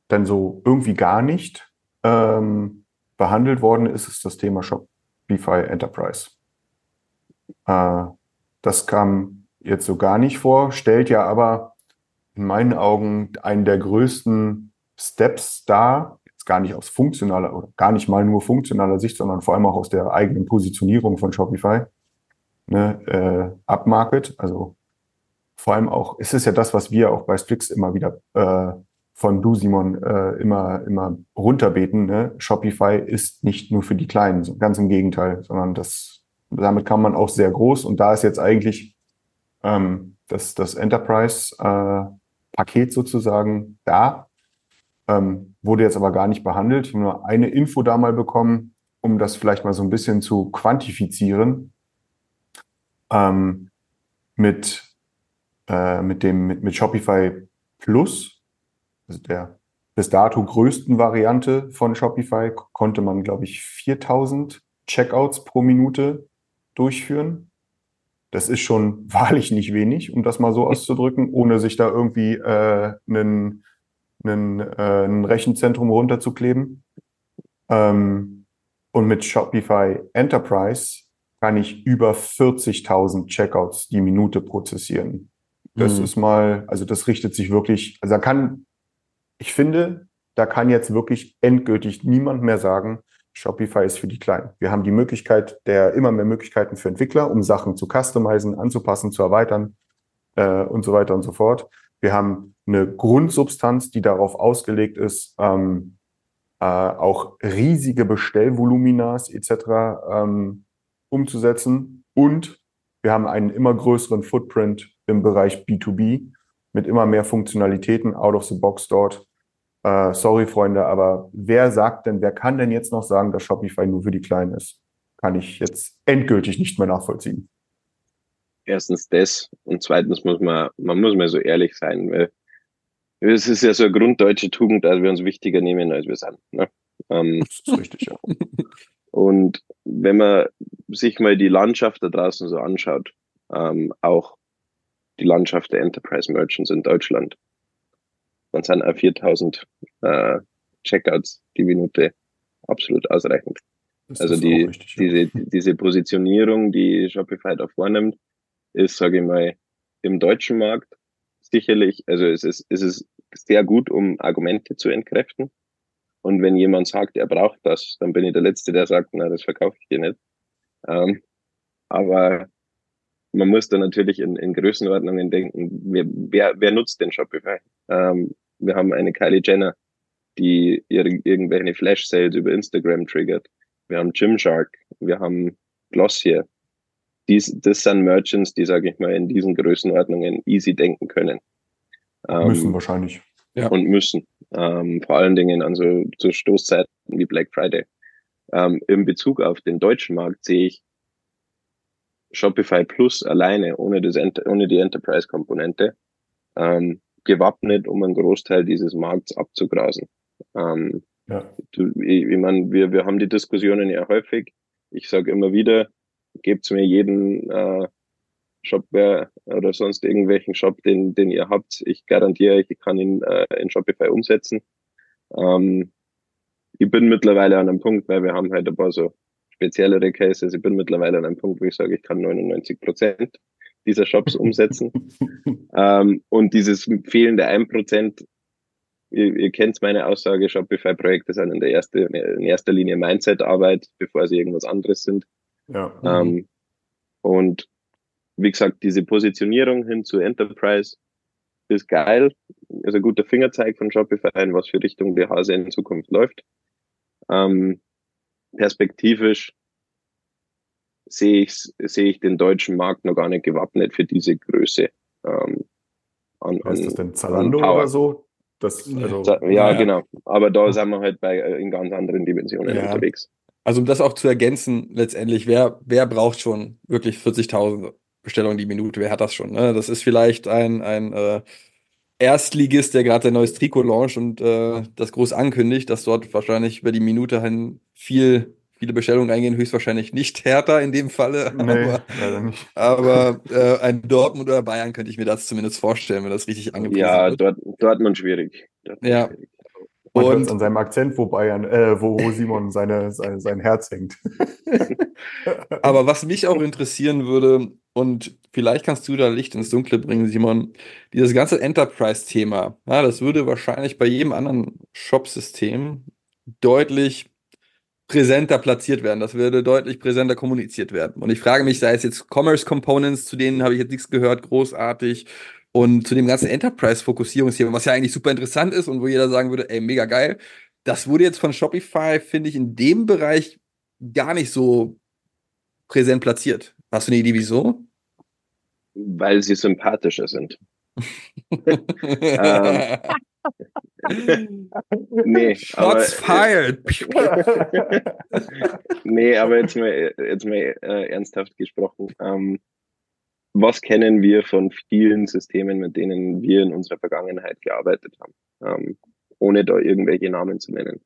dann so irgendwie gar nicht ähm, behandelt worden ist, ist das Thema Shopify Enterprise. Äh, das kam jetzt so gar nicht vor, stellt ja aber in meinen Augen einen der größten Steps dar, jetzt gar nicht aus funktionaler oder gar nicht mal nur funktionaler Sicht, sondern vor allem auch aus der eigenen Positionierung von Shopify, ne, äh, upmarket. Also vor allem auch, es ist ja das, was wir auch bei Strix immer wieder äh, von du, Simon, äh, immer, immer runterbeten. Ne? Shopify ist nicht nur für die Kleinen, ganz im Gegenteil, sondern das, damit kann man auch sehr groß. Und da ist jetzt eigentlich ähm, das, das Enterprise äh, Paket sozusagen da. Ähm, wurde jetzt aber gar nicht behandelt. Ich habe nur eine Info da mal bekommen, um das vielleicht mal so ein bisschen zu quantifizieren. Ähm, mit, äh, mit dem, mit, mit Shopify Plus, also der bis dato größten Variante von Shopify, konnte man, glaube ich, 4000 Checkouts pro Minute durchführen. Das ist schon [laughs] wahrlich nicht wenig, um das mal so auszudrücken, ohne sich da irgendwie äh, einen, einen, äh, ein Rechenzentrum runterzukleben. Ähm, und mit Shopify Enterprise kann ich über 40.000 Checkouts die Minute prozessieren. Das Mhm. ist mal, also das richtet sich wirklich, also da kann, ich finde, da kann jetzt wirklich endgültig niemand mehr sagen, Shopify ist für die Kleinen. Wir haben die Möglichkeit, der immer mehr Möglichkeiten für Entwickler, um Sachen zu customizen, anzupassen, zu erweitern äh, und so weiter und so fort. Wir haben eine Grundsubstanz, die darauf ausgelegt ist, ähm, äh, auch riesige Bestellvoluminas etc. Ähm, umzusetzen. Und wir haben einen immer größeren Footprint im Bereich B2B mit immer mehr Funktionalitäten out of the box dort. Äh, sorry, Freunde, aber wer sagt denn, wer kann denn jetzt noch sagen, dass Shopify nur für die Kleinen ist? Kann ich jetzt endgültig nicht mehr nachvollziehen. Erstens das und zweitens muss man, man muss mal so ehrlich sein, weil es ist ja so eine grunddeutsche Tugend, dass wir uns wichtiger nehmen, als wir sind. Ne? Ähm, Das ist richtig, ja. [laughs] Und wenn man sich mal die Landschaft da draußen so anschaut, ähm, auch die Landschaft der Enterprise Merchants in Deutschland, dann sind auch 4000 äh, Checkouts die Minute absolut ausreichend. Also die, richtig, ja. diese, diese Positionierung, die Shopify da vornimmt, ist, sage ich mal, im deutschen Markt sicherlich, also es ist, es ist sehr gut, um Argumente zu entkräften. Und wenn jemand sagt, er braucht das, dann bin ich der Letzte, der sagt, na, das verkaufe ich dir nicht. Ähm, aber man muss da natürlich in, in Größenordnungen denken, wer, wer, wer nutzt denn Shopify? Ähm, wir haben eine Kylie Jenner, die ihre, irgendwelche Flash-Sales über Instagram triggert. Wir haben Gymshark, wir haben Glossier. Dies, das sind Merchants, die, sage ich mal, in diesen Größenordnungen easy denken können. Ähm, Müssen wahrscheinlich. Ja. und müssen. Ähm, vor allen Dingen an so, so Stoßzeiten wie Black Friday. Ähm, Im Bezug auf den deutschen Markt sehe ich Shopify Plus alleine, ohne, das, ohne die Enterprise-Komponente, ähm, gewappnet, um einen Großteil dieses Markts abzugrasen. Ähm, Ja. du, ich, ich meine, wir, wir haben die Diskussionen ja häufig. Ich sage immer wieder, gebt mir jeden äh, Shopware oder sonst irgendwelchen Shop, den, den ihr habt. Ich garantiere euch, ich kann ihn äh, in Shopify umsetzen. Ähm, ich bin mittlerweile an einem Punkt, weil wir haben halt ein paar so speziellere Cases. Ich bin mittlerweile an einem Punkt, wo ich sage, ich kann 99 Prozent dieser Shops [laughs] umsetzen. ähm, und dieses fehlende 1 Prozent, ihr, ihr kennt meine Aussage, Shopify-Projekte sind in, der erste, in erster Linie Mindset-Arbeit, bevor sie irgendwas anderes sind. Ja. Ähm, und wie gesagt, diese Positionierung hin zu Enterprise ist geil. Ist ein guter Fingerzeig von Shopify, in was für Richtung der Hase in Zukunft läuft. Ähm, perspektivisch sehe ich, sehe ich den deutschen Markt noch gar nicht gewappnet für diese Größe. Ähm, an, Was ist das an, denn? Zalando an oder so? Das, also, Ja, Ja. genau. Aber da sind wir halt bei äh, in ganz anderen Dimensionen Ja. unterwegs. Also um das auch zu ergänzen, letztendlich, wer, wer braucht schon wirklich 40.000 Bestellungen die Minute? Wer hat das schon? Ne? Das ist vielleicht ein, ein äh, Erstligist, der gerade sein neues Trikot launcht und äh, das groß ankündigt, dass dort wahrscheinlich über die Minute hin viel, viele Bestellungen eingehen, höchstwahrscheinlich nicht härter in dem Falle. nee, Aber, leider nicht. aber äh, ein Dortmund oder Bayern könnte ich mir das zumindest vorstellen, wenn das richtig angepriesen Ja, wird. dort, Dortmund schwierig. Dortmund Ja. schwierig. Man hört Und an seinem Akzent, wo Bayern, äh, wo wo Simon seine, seine, sein Herz hängt. [laughs] Aber was mich auch interessieren würde, und vielleicht kannst du da Licht ins Dunkle bringen, Simon, dieses ganze Enterprise-Thema, ja, das würde wahrscheinlich bei jedem anderen Shop-System deutlich präsenter platziert werden. Das würde deutlich präsenter kommuniziert werden. Und ich frage mich, sei es jetzt Commerce Components, zu denen habe ich jetzt nichts gehört, großartig, und zu dem ganzen Enterprise-Fokussierungsthema, was ja eigentlich super interessant ist und wo jeder sagen würde, ey, mega geil. Das wurde jetzt von Shopify, finde ich, in dem Bereich gar nicht so präsent platziert. Hast du eine Idee, wieso? Weil sie sympathischer sind. Ähm, nee, Shots aber, fired. [laughs] nee, aber jetzt mal, jetzt mal äh, ernsthaft gesprochen. Ähm, was kennen wir von vielen Systemen, mit denen wir in unserer Vergangenheit gearbeitet haben, ähm, ohne da irgendwelche Namen zu nennen?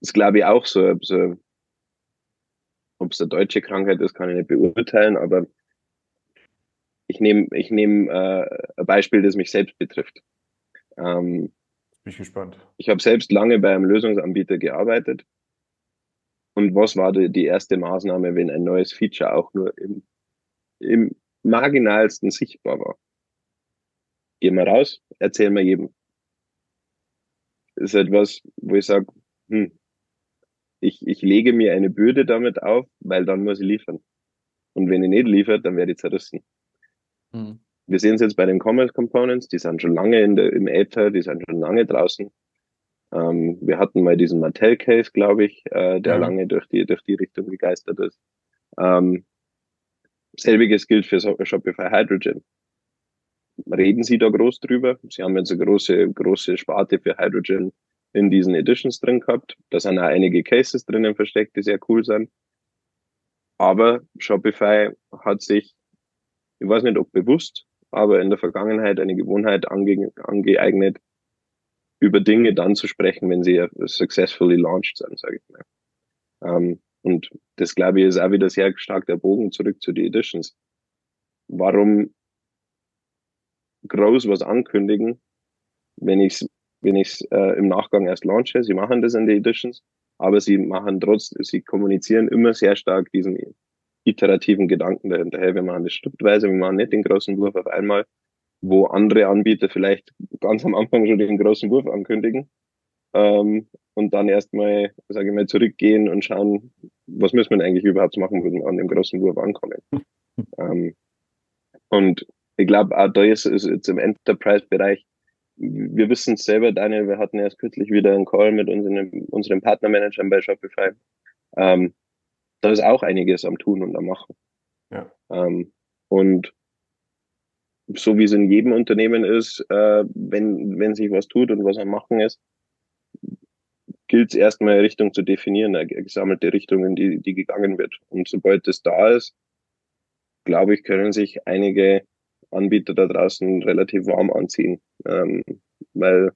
Das glaube ich auch so, so ob es eine deutsche Krankheit ist, kann ich nicht beurteilen, aber ich nehme ich nehm, äh, ein Beispiel, das mich selbst betrifft. Ähm, Bin ich gespannt. ich habe selbst lange bei einem Lösungsanbieter gearbeitet. Und was war die, die erste Maßnahme, wenn ein neues Feature auch nur im, im marginalsten sichtbar war? Geh mal raus, erzähl mal jedem. Das ist etwas, wo ich sage, hm, ich, ich lege mir eine Bürde damit auf, weil dann muss ich liefern. Und wenn ich nicht liefert, dann werde ich zerrissen. Hm. Wir sehen es jetzt bei den Commerce Components, die sind schon lange in der, im Äther, die sind schon lange draußen. Ähm, wir hatten mal diesen Mattel-Case, glaube ich, äh, der Ja. lange durch die, durch die Richtung gegeistert ist. Ähm, selbiges gilt für Shopify Hydrogen. Reden Sie da groß drüber? Sie haben jetzt eine große, große Sparte für Hydrogen in diesen Editions drin gehabt. Da sind auch einige Cases drinnen versteckt, die sehr cool sind. Aber Shopify hat sich, ich weiß nicht ob bewusst, aber in der Vergangenheit eine Gewohnheit ange angeeignet, über Dinge dann zu sprechen, wenn sie successfully launched sind, sage ich mal. Ähm, und das, glaube ich, ist auch wieder sehr stark der Bogen zurück zu den Editions. Warum groß was ankündigen, wenn ich es wenn ich's, äh, im Nachgang erst launche? Sie machen das in den Editions, aber sie machen trotzdem, sie kommunizieren immer sehr stark diesen iterativen Gedanken dahinter. Hey, wir machen das schrittweise, wir machen nicht den großen Wurf auf einmal, wo andere Anbieter vielleicht ganz am Anfang schon den großen Wurf ankündigen ähm, und dann erstmal, sage ich mal, zurückgehen und schauen, was müssen wir eigentlich überhaupt machen, wenn wir an dem großen Wurf ankommen. [laughs] ähm, und ich glaube, auch da ist es jetzt im Enterprise-Bereich, wir wissen es selber, Daniel, wir hatten erst kürzlich wieder einen Call mit unseren, unseren Partnermanagern bei Shopify. Ähm, da ist auch einiges am Tun und am Machen. Ja. Ähm, und so wie es in jedem Unternehmen ist, äh, wenn, wenn sich was tut und was am Machen ist, gilt es erstmal eine Richtung zu definieren, eine gesammelte Richtung, in die, die gegangen wird. Und sobald das da ist, glaube ich, können sich einige Anbieter da draußen relativ warm anziehen. Ähm, weil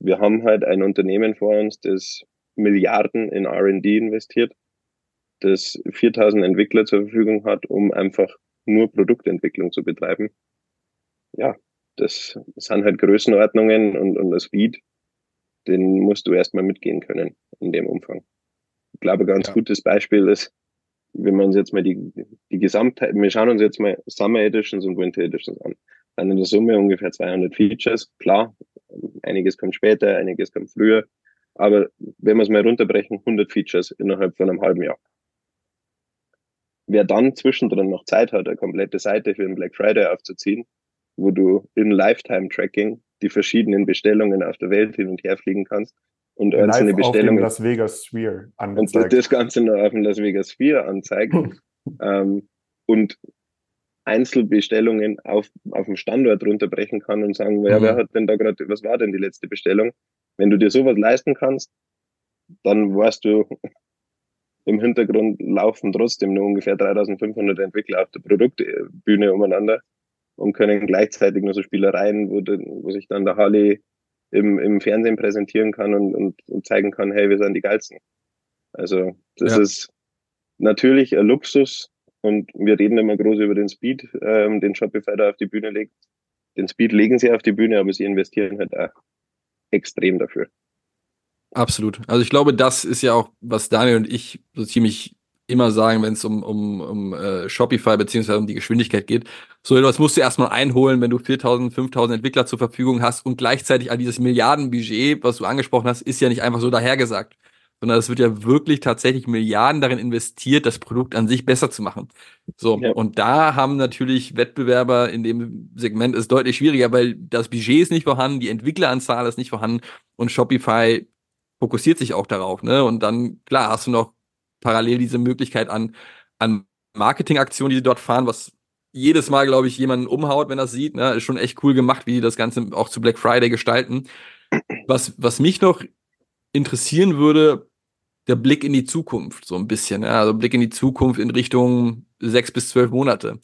wir haben halt ein Unternehmen vor uns, das Milliarden in R&D investiert, das 4000 Entwickler zur Verfügung hat, um einfach nur Produktentwicklung zu betreiben. Ja, das sind halt Größenordnungen und, und das Speed, den musst du erstmal mitgehen können in dem Umfang. Ich glaube, ein ganz Ja. gutes Beispiel ist, wenn wir uns jetzt mal die, die Gesamtheit, wir schauen uns jetzt mal Summer Editions und Winter Editions an. Dann in der Summe ungefähr 200 Features. Klar, einiges kommt später, einiges kommt früher. Aber wenn wir es mal runterbrechen, 100 Features innerhalb von einem halben Jahr. Wer dann zwischendrin noch Zeit hat, eine komplette Seite für den Black Friday aufzuziehen, wo du im Lifetime-Tracking die verschiedenen Bestellungen auf der Welt hin und her fliegen kannst und einzelne Live auf dem Bestellungen Las Vegas Sphere und das, angezeigt. das Ganze noch auf dem Las Vegas Sphere anzeigt [laughs] ähm, und Einzelbestellungen auf, auf dem Standort runterbrechen kann und sagen, ja, Mhm. wer hat denn da gerade, was war denn die letzte Bestellung? Wenn du dir sowas leisten kannst, dann weißt du, im Hintergrund laufen trotzdem nur ungefähr 3500 Entwickler auf der Produktbühne umeinander und können gleichzeitig nur so Spielereien, wo, wo sich dann der Harley im, im Fernsehen präsentieren kann und, und, und zeigen kann, hey, wir sind die geilsten. Also das Ja. ist natürlich ein Luxus und wir reden immer groß über den Speed, ähm, den Shopify da auf die Bühne legt. Den Speed legen sie auf die Bühne, aber sie investieren halt auch extrem dafür. Absolut. Also ich glaube, das ist ja auch, was Daniel und ich so ziemlich immer sagen, wenn es um, um, um äh, Shopify beziehungsweise um die Geschwindigkeit geht. So etwas musst du erstmal einholen, wenn du 4000, 5000 Entwickler zur Verfügung hast und gleichzeitig all dieses Milliardenbudget, was du angesprochen hast, ist ja nicht einfach so dahergesagt, sondern es wird ja wirklich tatsächlich Milliarden darin investiert, das Produkt an sich besser zu machen. So, Ja. und da haben natürlich Wettbewerber in dem Segment ist deutlich schwieriger, weil das Budget ist nicht vorhanden, die Entwickleranzahl ist nicht vorhanden und Shopify fokussiert sich auch darauf, ne? Und dann, klar, hast du noch parallel diese Möglichkeit an, an Marketingaktionen, die sie dort fahren, was jedes Mal, glaube ich, jemanden umhaut, wenn er das sieht, ne? Ist schon echt cool gemacht, wie die das Ganze auch zu Black Friday gestalten. Was, was mich noch interessieren würde, der Blick in die Zukunft, so ein bisschen. Ja? Also Blick in die Zukunft in Richtung sechs bis zwölf Monate.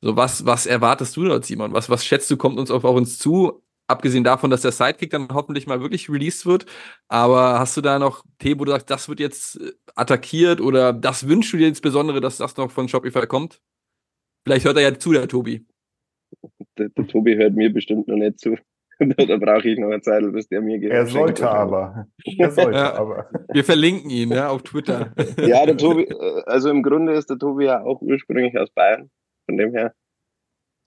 So, was, was erwartest du dort, Simon? Was, was schätzt du, kommt uns auf, auf uns zu? Abgesehen davon, dass der Sidekick dann hoffentlich mal wirklich released wird. Aber hast du da noch Themen, wo du sagst, das wird jetzt äh, attackiert oder das wünschst du dir insbesondere, dass das noch von Shopify kommt? Vielleicht hört er ja zu, der Tobi. Der, der Tobi hört mir bestimmt noch nicht zu. [laughs] da brauche ich noch eine Zeit, bis der mir Er sollte aber. Er sollte Ja. aber. Wir verlinken ihn, ja, auf Twitter. [laughs] Ja, der Tobi, äh, also im Grunde ist der Tobi ja auch ursprünglich aus Bayern. Von dem her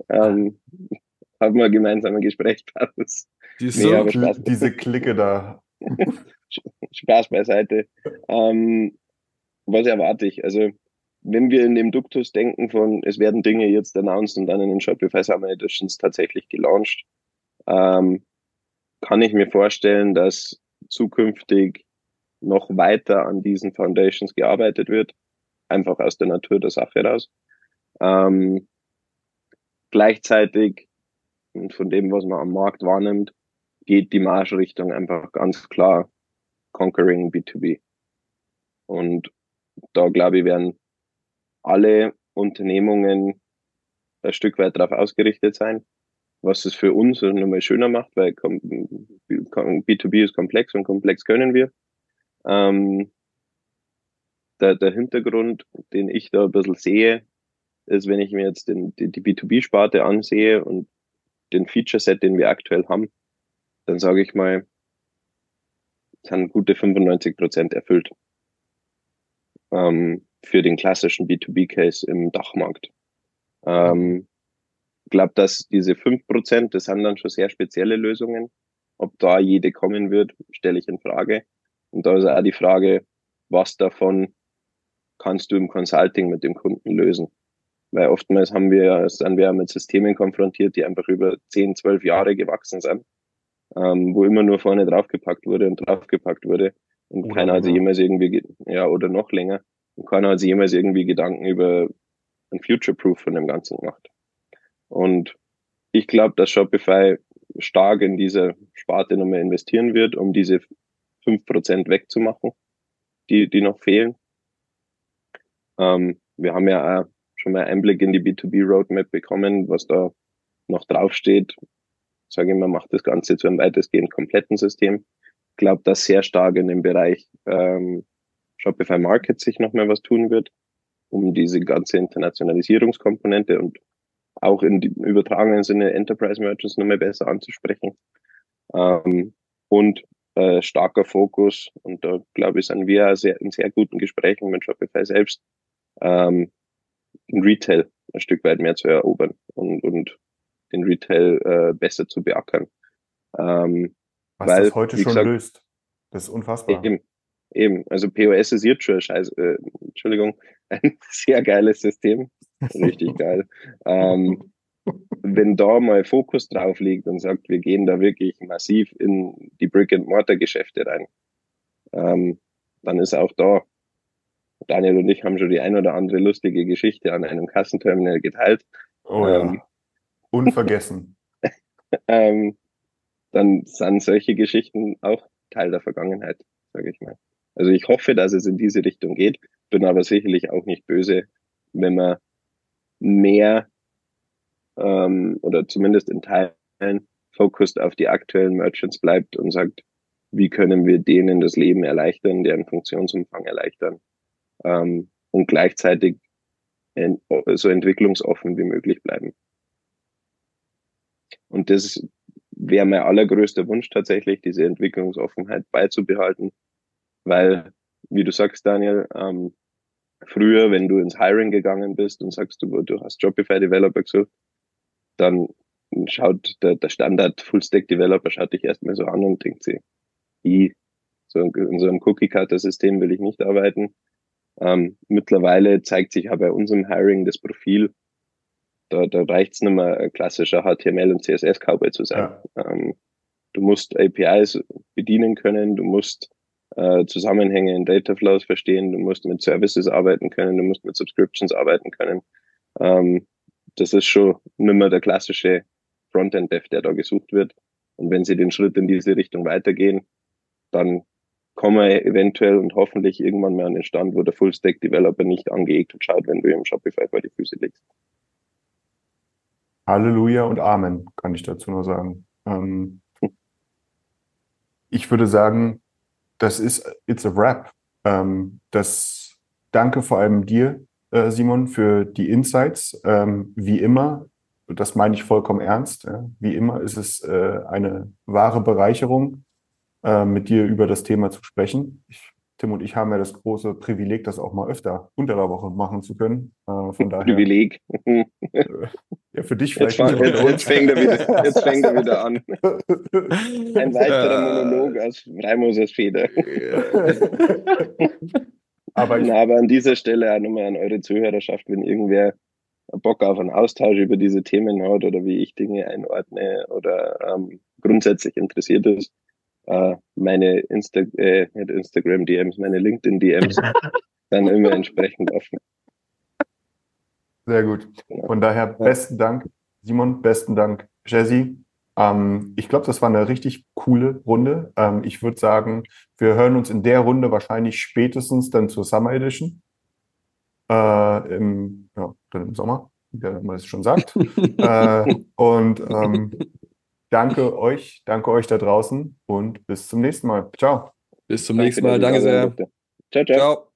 ähm, haben wir gemeinsame Gesprächsbasis. Die Nee, Spaß. Diese Clique da. [laughs] Spaß beiseite. Ähm, was erwarte ich? Also, wenn wir in dem Duktus denken von, es werden Dinge jetzt announced und dann in den Shopify Summer Editions tatsächlich gelauncht, ähm, kann ich mir vorstellen, dass zukünftig noch weiter an diesen Foundations gearbeitet wird, einfach aus der Natur der Sache raus. Ähm, gleichzeitig, und von dem, was man am Markt wahrnimmt, geht die Marschrichtung einfach ganz klar Conquering B2B. Und da glaube ich, werden alle Unternehmungen ein Stück weit darauf ausgerichtet sein, was es für uns nochmal schöner macht, weil kom- B2B ist komplex und komplex können wir. Ähm, der, der Hintergrund, den ich da ein bisschen sehe, ist, wenn ich mir jetzt den, die, die B2B-Sparte ansehe und den Feature-Set, den wir aktuell haben, dann sage ich mal, sind gute 95 Prozent erfüllt ähm, für den klassischen B2B-Case im Dachmarkt. Ähm, ich glaube, dass diese 5 Prozent, das sind dann schon sehr spezielle Lösungen. Ob da jede kommen wird, stelle ich in Frage. Und da ist auch die Frage, was davon kannst du im Consulting mit dem Kunden lösen? Weil oftmals haben wir, sind wir mit Systemen konfrontiert, die einfach über 10, 12 Jahre gewachsen sind, ähm, wo immer nur vorne draufgepackt wurde und draufgepackt wurde. Und Oder keiner hat sich jemals irgendwie, ge- ja, oder noch länger. Und keiner hat sich jemals irgendwie Gedanken über ein Future-Proof von dem Ganzen gemacht. Und ich glaube, dass Shopify stark in diese Sparte nochmal investieren wird, um diese 5% wegzumachen, die, die noch fehlen. Ähm, wir haben ja auch schon mal Einblick in die B2B-Roadmap bekommen, was da noch draufsteht. Sage ich mal, macht das Ganze zu einem weitestgehend kompletten System. Ich glaube, dass sehr stark in dem Bereich ähm, Shopify Market sich noch mal was tun wird, um diese ganze Internationalisierungskomponente und auch in die übertragenen Sinne Enterprise Merchants noch mal besser anzusprechen. Ähm, und äh, starker Fokus, und da glaube ich, sind wir sehr, in sehr guten Gesprächen mit Shopify selbst, ähm, den Retail ein Stück weit mehr zu erobern und, und den Retail äh, besser zu beackern. Ähm, Was Weil, das heute schon gesagt, löst. Das ist unfassbar. Eben, eben. Also POS ist jetzt schon Scheiß, äh, Entschuldigung, [laughs] ein sehr geiles System. Richtig [laughs] geil. Ähm, wenn da mal Fokus drauf liegt und sagt, wir gehen da wirklich massiv in die Brick-and-Mortar-Geschäfte rein, ähm, dann ist auch da, Daniel und ich haben schon die ein oder andere lustige Geschichte an einem Kassenterminal geteilt. Oh ja. Ähm, Unvergessen. [laughs] ähm, dann sind solche Geschichten auch Teil der Vergangenheit, sage ich mal. Also ich hoffe, dass es in diese Richtung geht, bin aber sicherlich auch nicht böse, wenn man mehr ähm, oder zumindest in Teilen fokussiert auf die aktuellen Merchants bleibt und sagt, wie können wir denen das Leben erleichtern, deren Funktionsumfang erleichtern ähm, und gleichzeitig en so entwicklungsoffen wie möglich bleiben. Und das wäre mein allergrößter Wunsch tatsächlich, diese Entwicklungsoffenheit beizubehalten, weil, wie du sagst, Daniel, ähm, früher, wenn du ins Hiring gegangen bist und sagst, du, du hast Shopify Developer gesucht, dann schaut der, der Standard Full-Stack Developer schaut dich erstmal so an und denkt sich, so in so einem Cookie-Cutter-System will ich nicht arbeiten. Ähm, mittlerweile zeigt sich aber bei unserem Hiring das Profil, da, da reicht's nicht mehr, ein klassischer HTML- und CSS-Cowboy zu sein. Ja. Ähm, du musst APIs bedienen können, du musst äh, Zusammenhänge in Dataflows verstehen, du musst mit Services arbeiten können, du musst mit Subscriptions arbeiten können. Ähm, das ist schon nicht mehr der klassische Frontend-Dev, der da gesucht wird. Und wenn sie den Schritt in diese Richtung weitergehen, dann kommen wir eventuell und hoffentlich irgendwann mal an den Stand, wo der Full-Stack-Developer nicht angeegt und schaut, wenn du im Shopify vor die Füße legst. Halleluja und Amen, kann ich dazu nur sagen. Ähm, ich würde sagen, das ist It's a Wrap. Ähm, das danke vor allem dir, äh, Simon, für die Insights. Ähm, wie immer, das meine ich vollkommen ernst. Ja. Wie immer ist es äh, eine wahre Bereicherung, äh, mit dir über das Thema zu sprechen. Ich, Tim und ich haben ja das große Privileg, das auch mal öfter unter der Woche machen zu können. Äh, von daher, Privileg. ja, für dich Jetzt, vielleicht. fang, nicht, jetzt, jetzt, fängt er wieder, jetzt fängt er wieder an. [laughs] Ein weiterer Monolog aus Reimoses Feder. [laughs] aber ich, Na, aber an dieser Stelle auch nochmal an eure Zuhörerschaft, wenn irgendwer Bock auf einen Austausch über diese Themen hat oder wie ich Dinge einordne oder ähm, grundsätzlich interessiert ist, äh, meine Insta äh, Instagram DMs, meine LinkedIn DMs [laughs] dann immer entsprechend offen. Sehr gut. Genau. Von daher besten Dank, Simon, besten Dank, Jesse. Ähm, ich glaube, das war eine richtig coole Runde. Ähm, ich würde sagen, wir hören uns in der Runde wahrscheinlich spätestens dann zur Summer Edition. Äh, im, ja, dann im Sommer, wie man es schon sagt. [laughs] äh, und ähm, danke euch, danke euch da draußen und bis zum nächsten Mal. Ciao. Bis zum Danke, nächsten Mal. Danke sehr. Ciao, ciao. Ciao.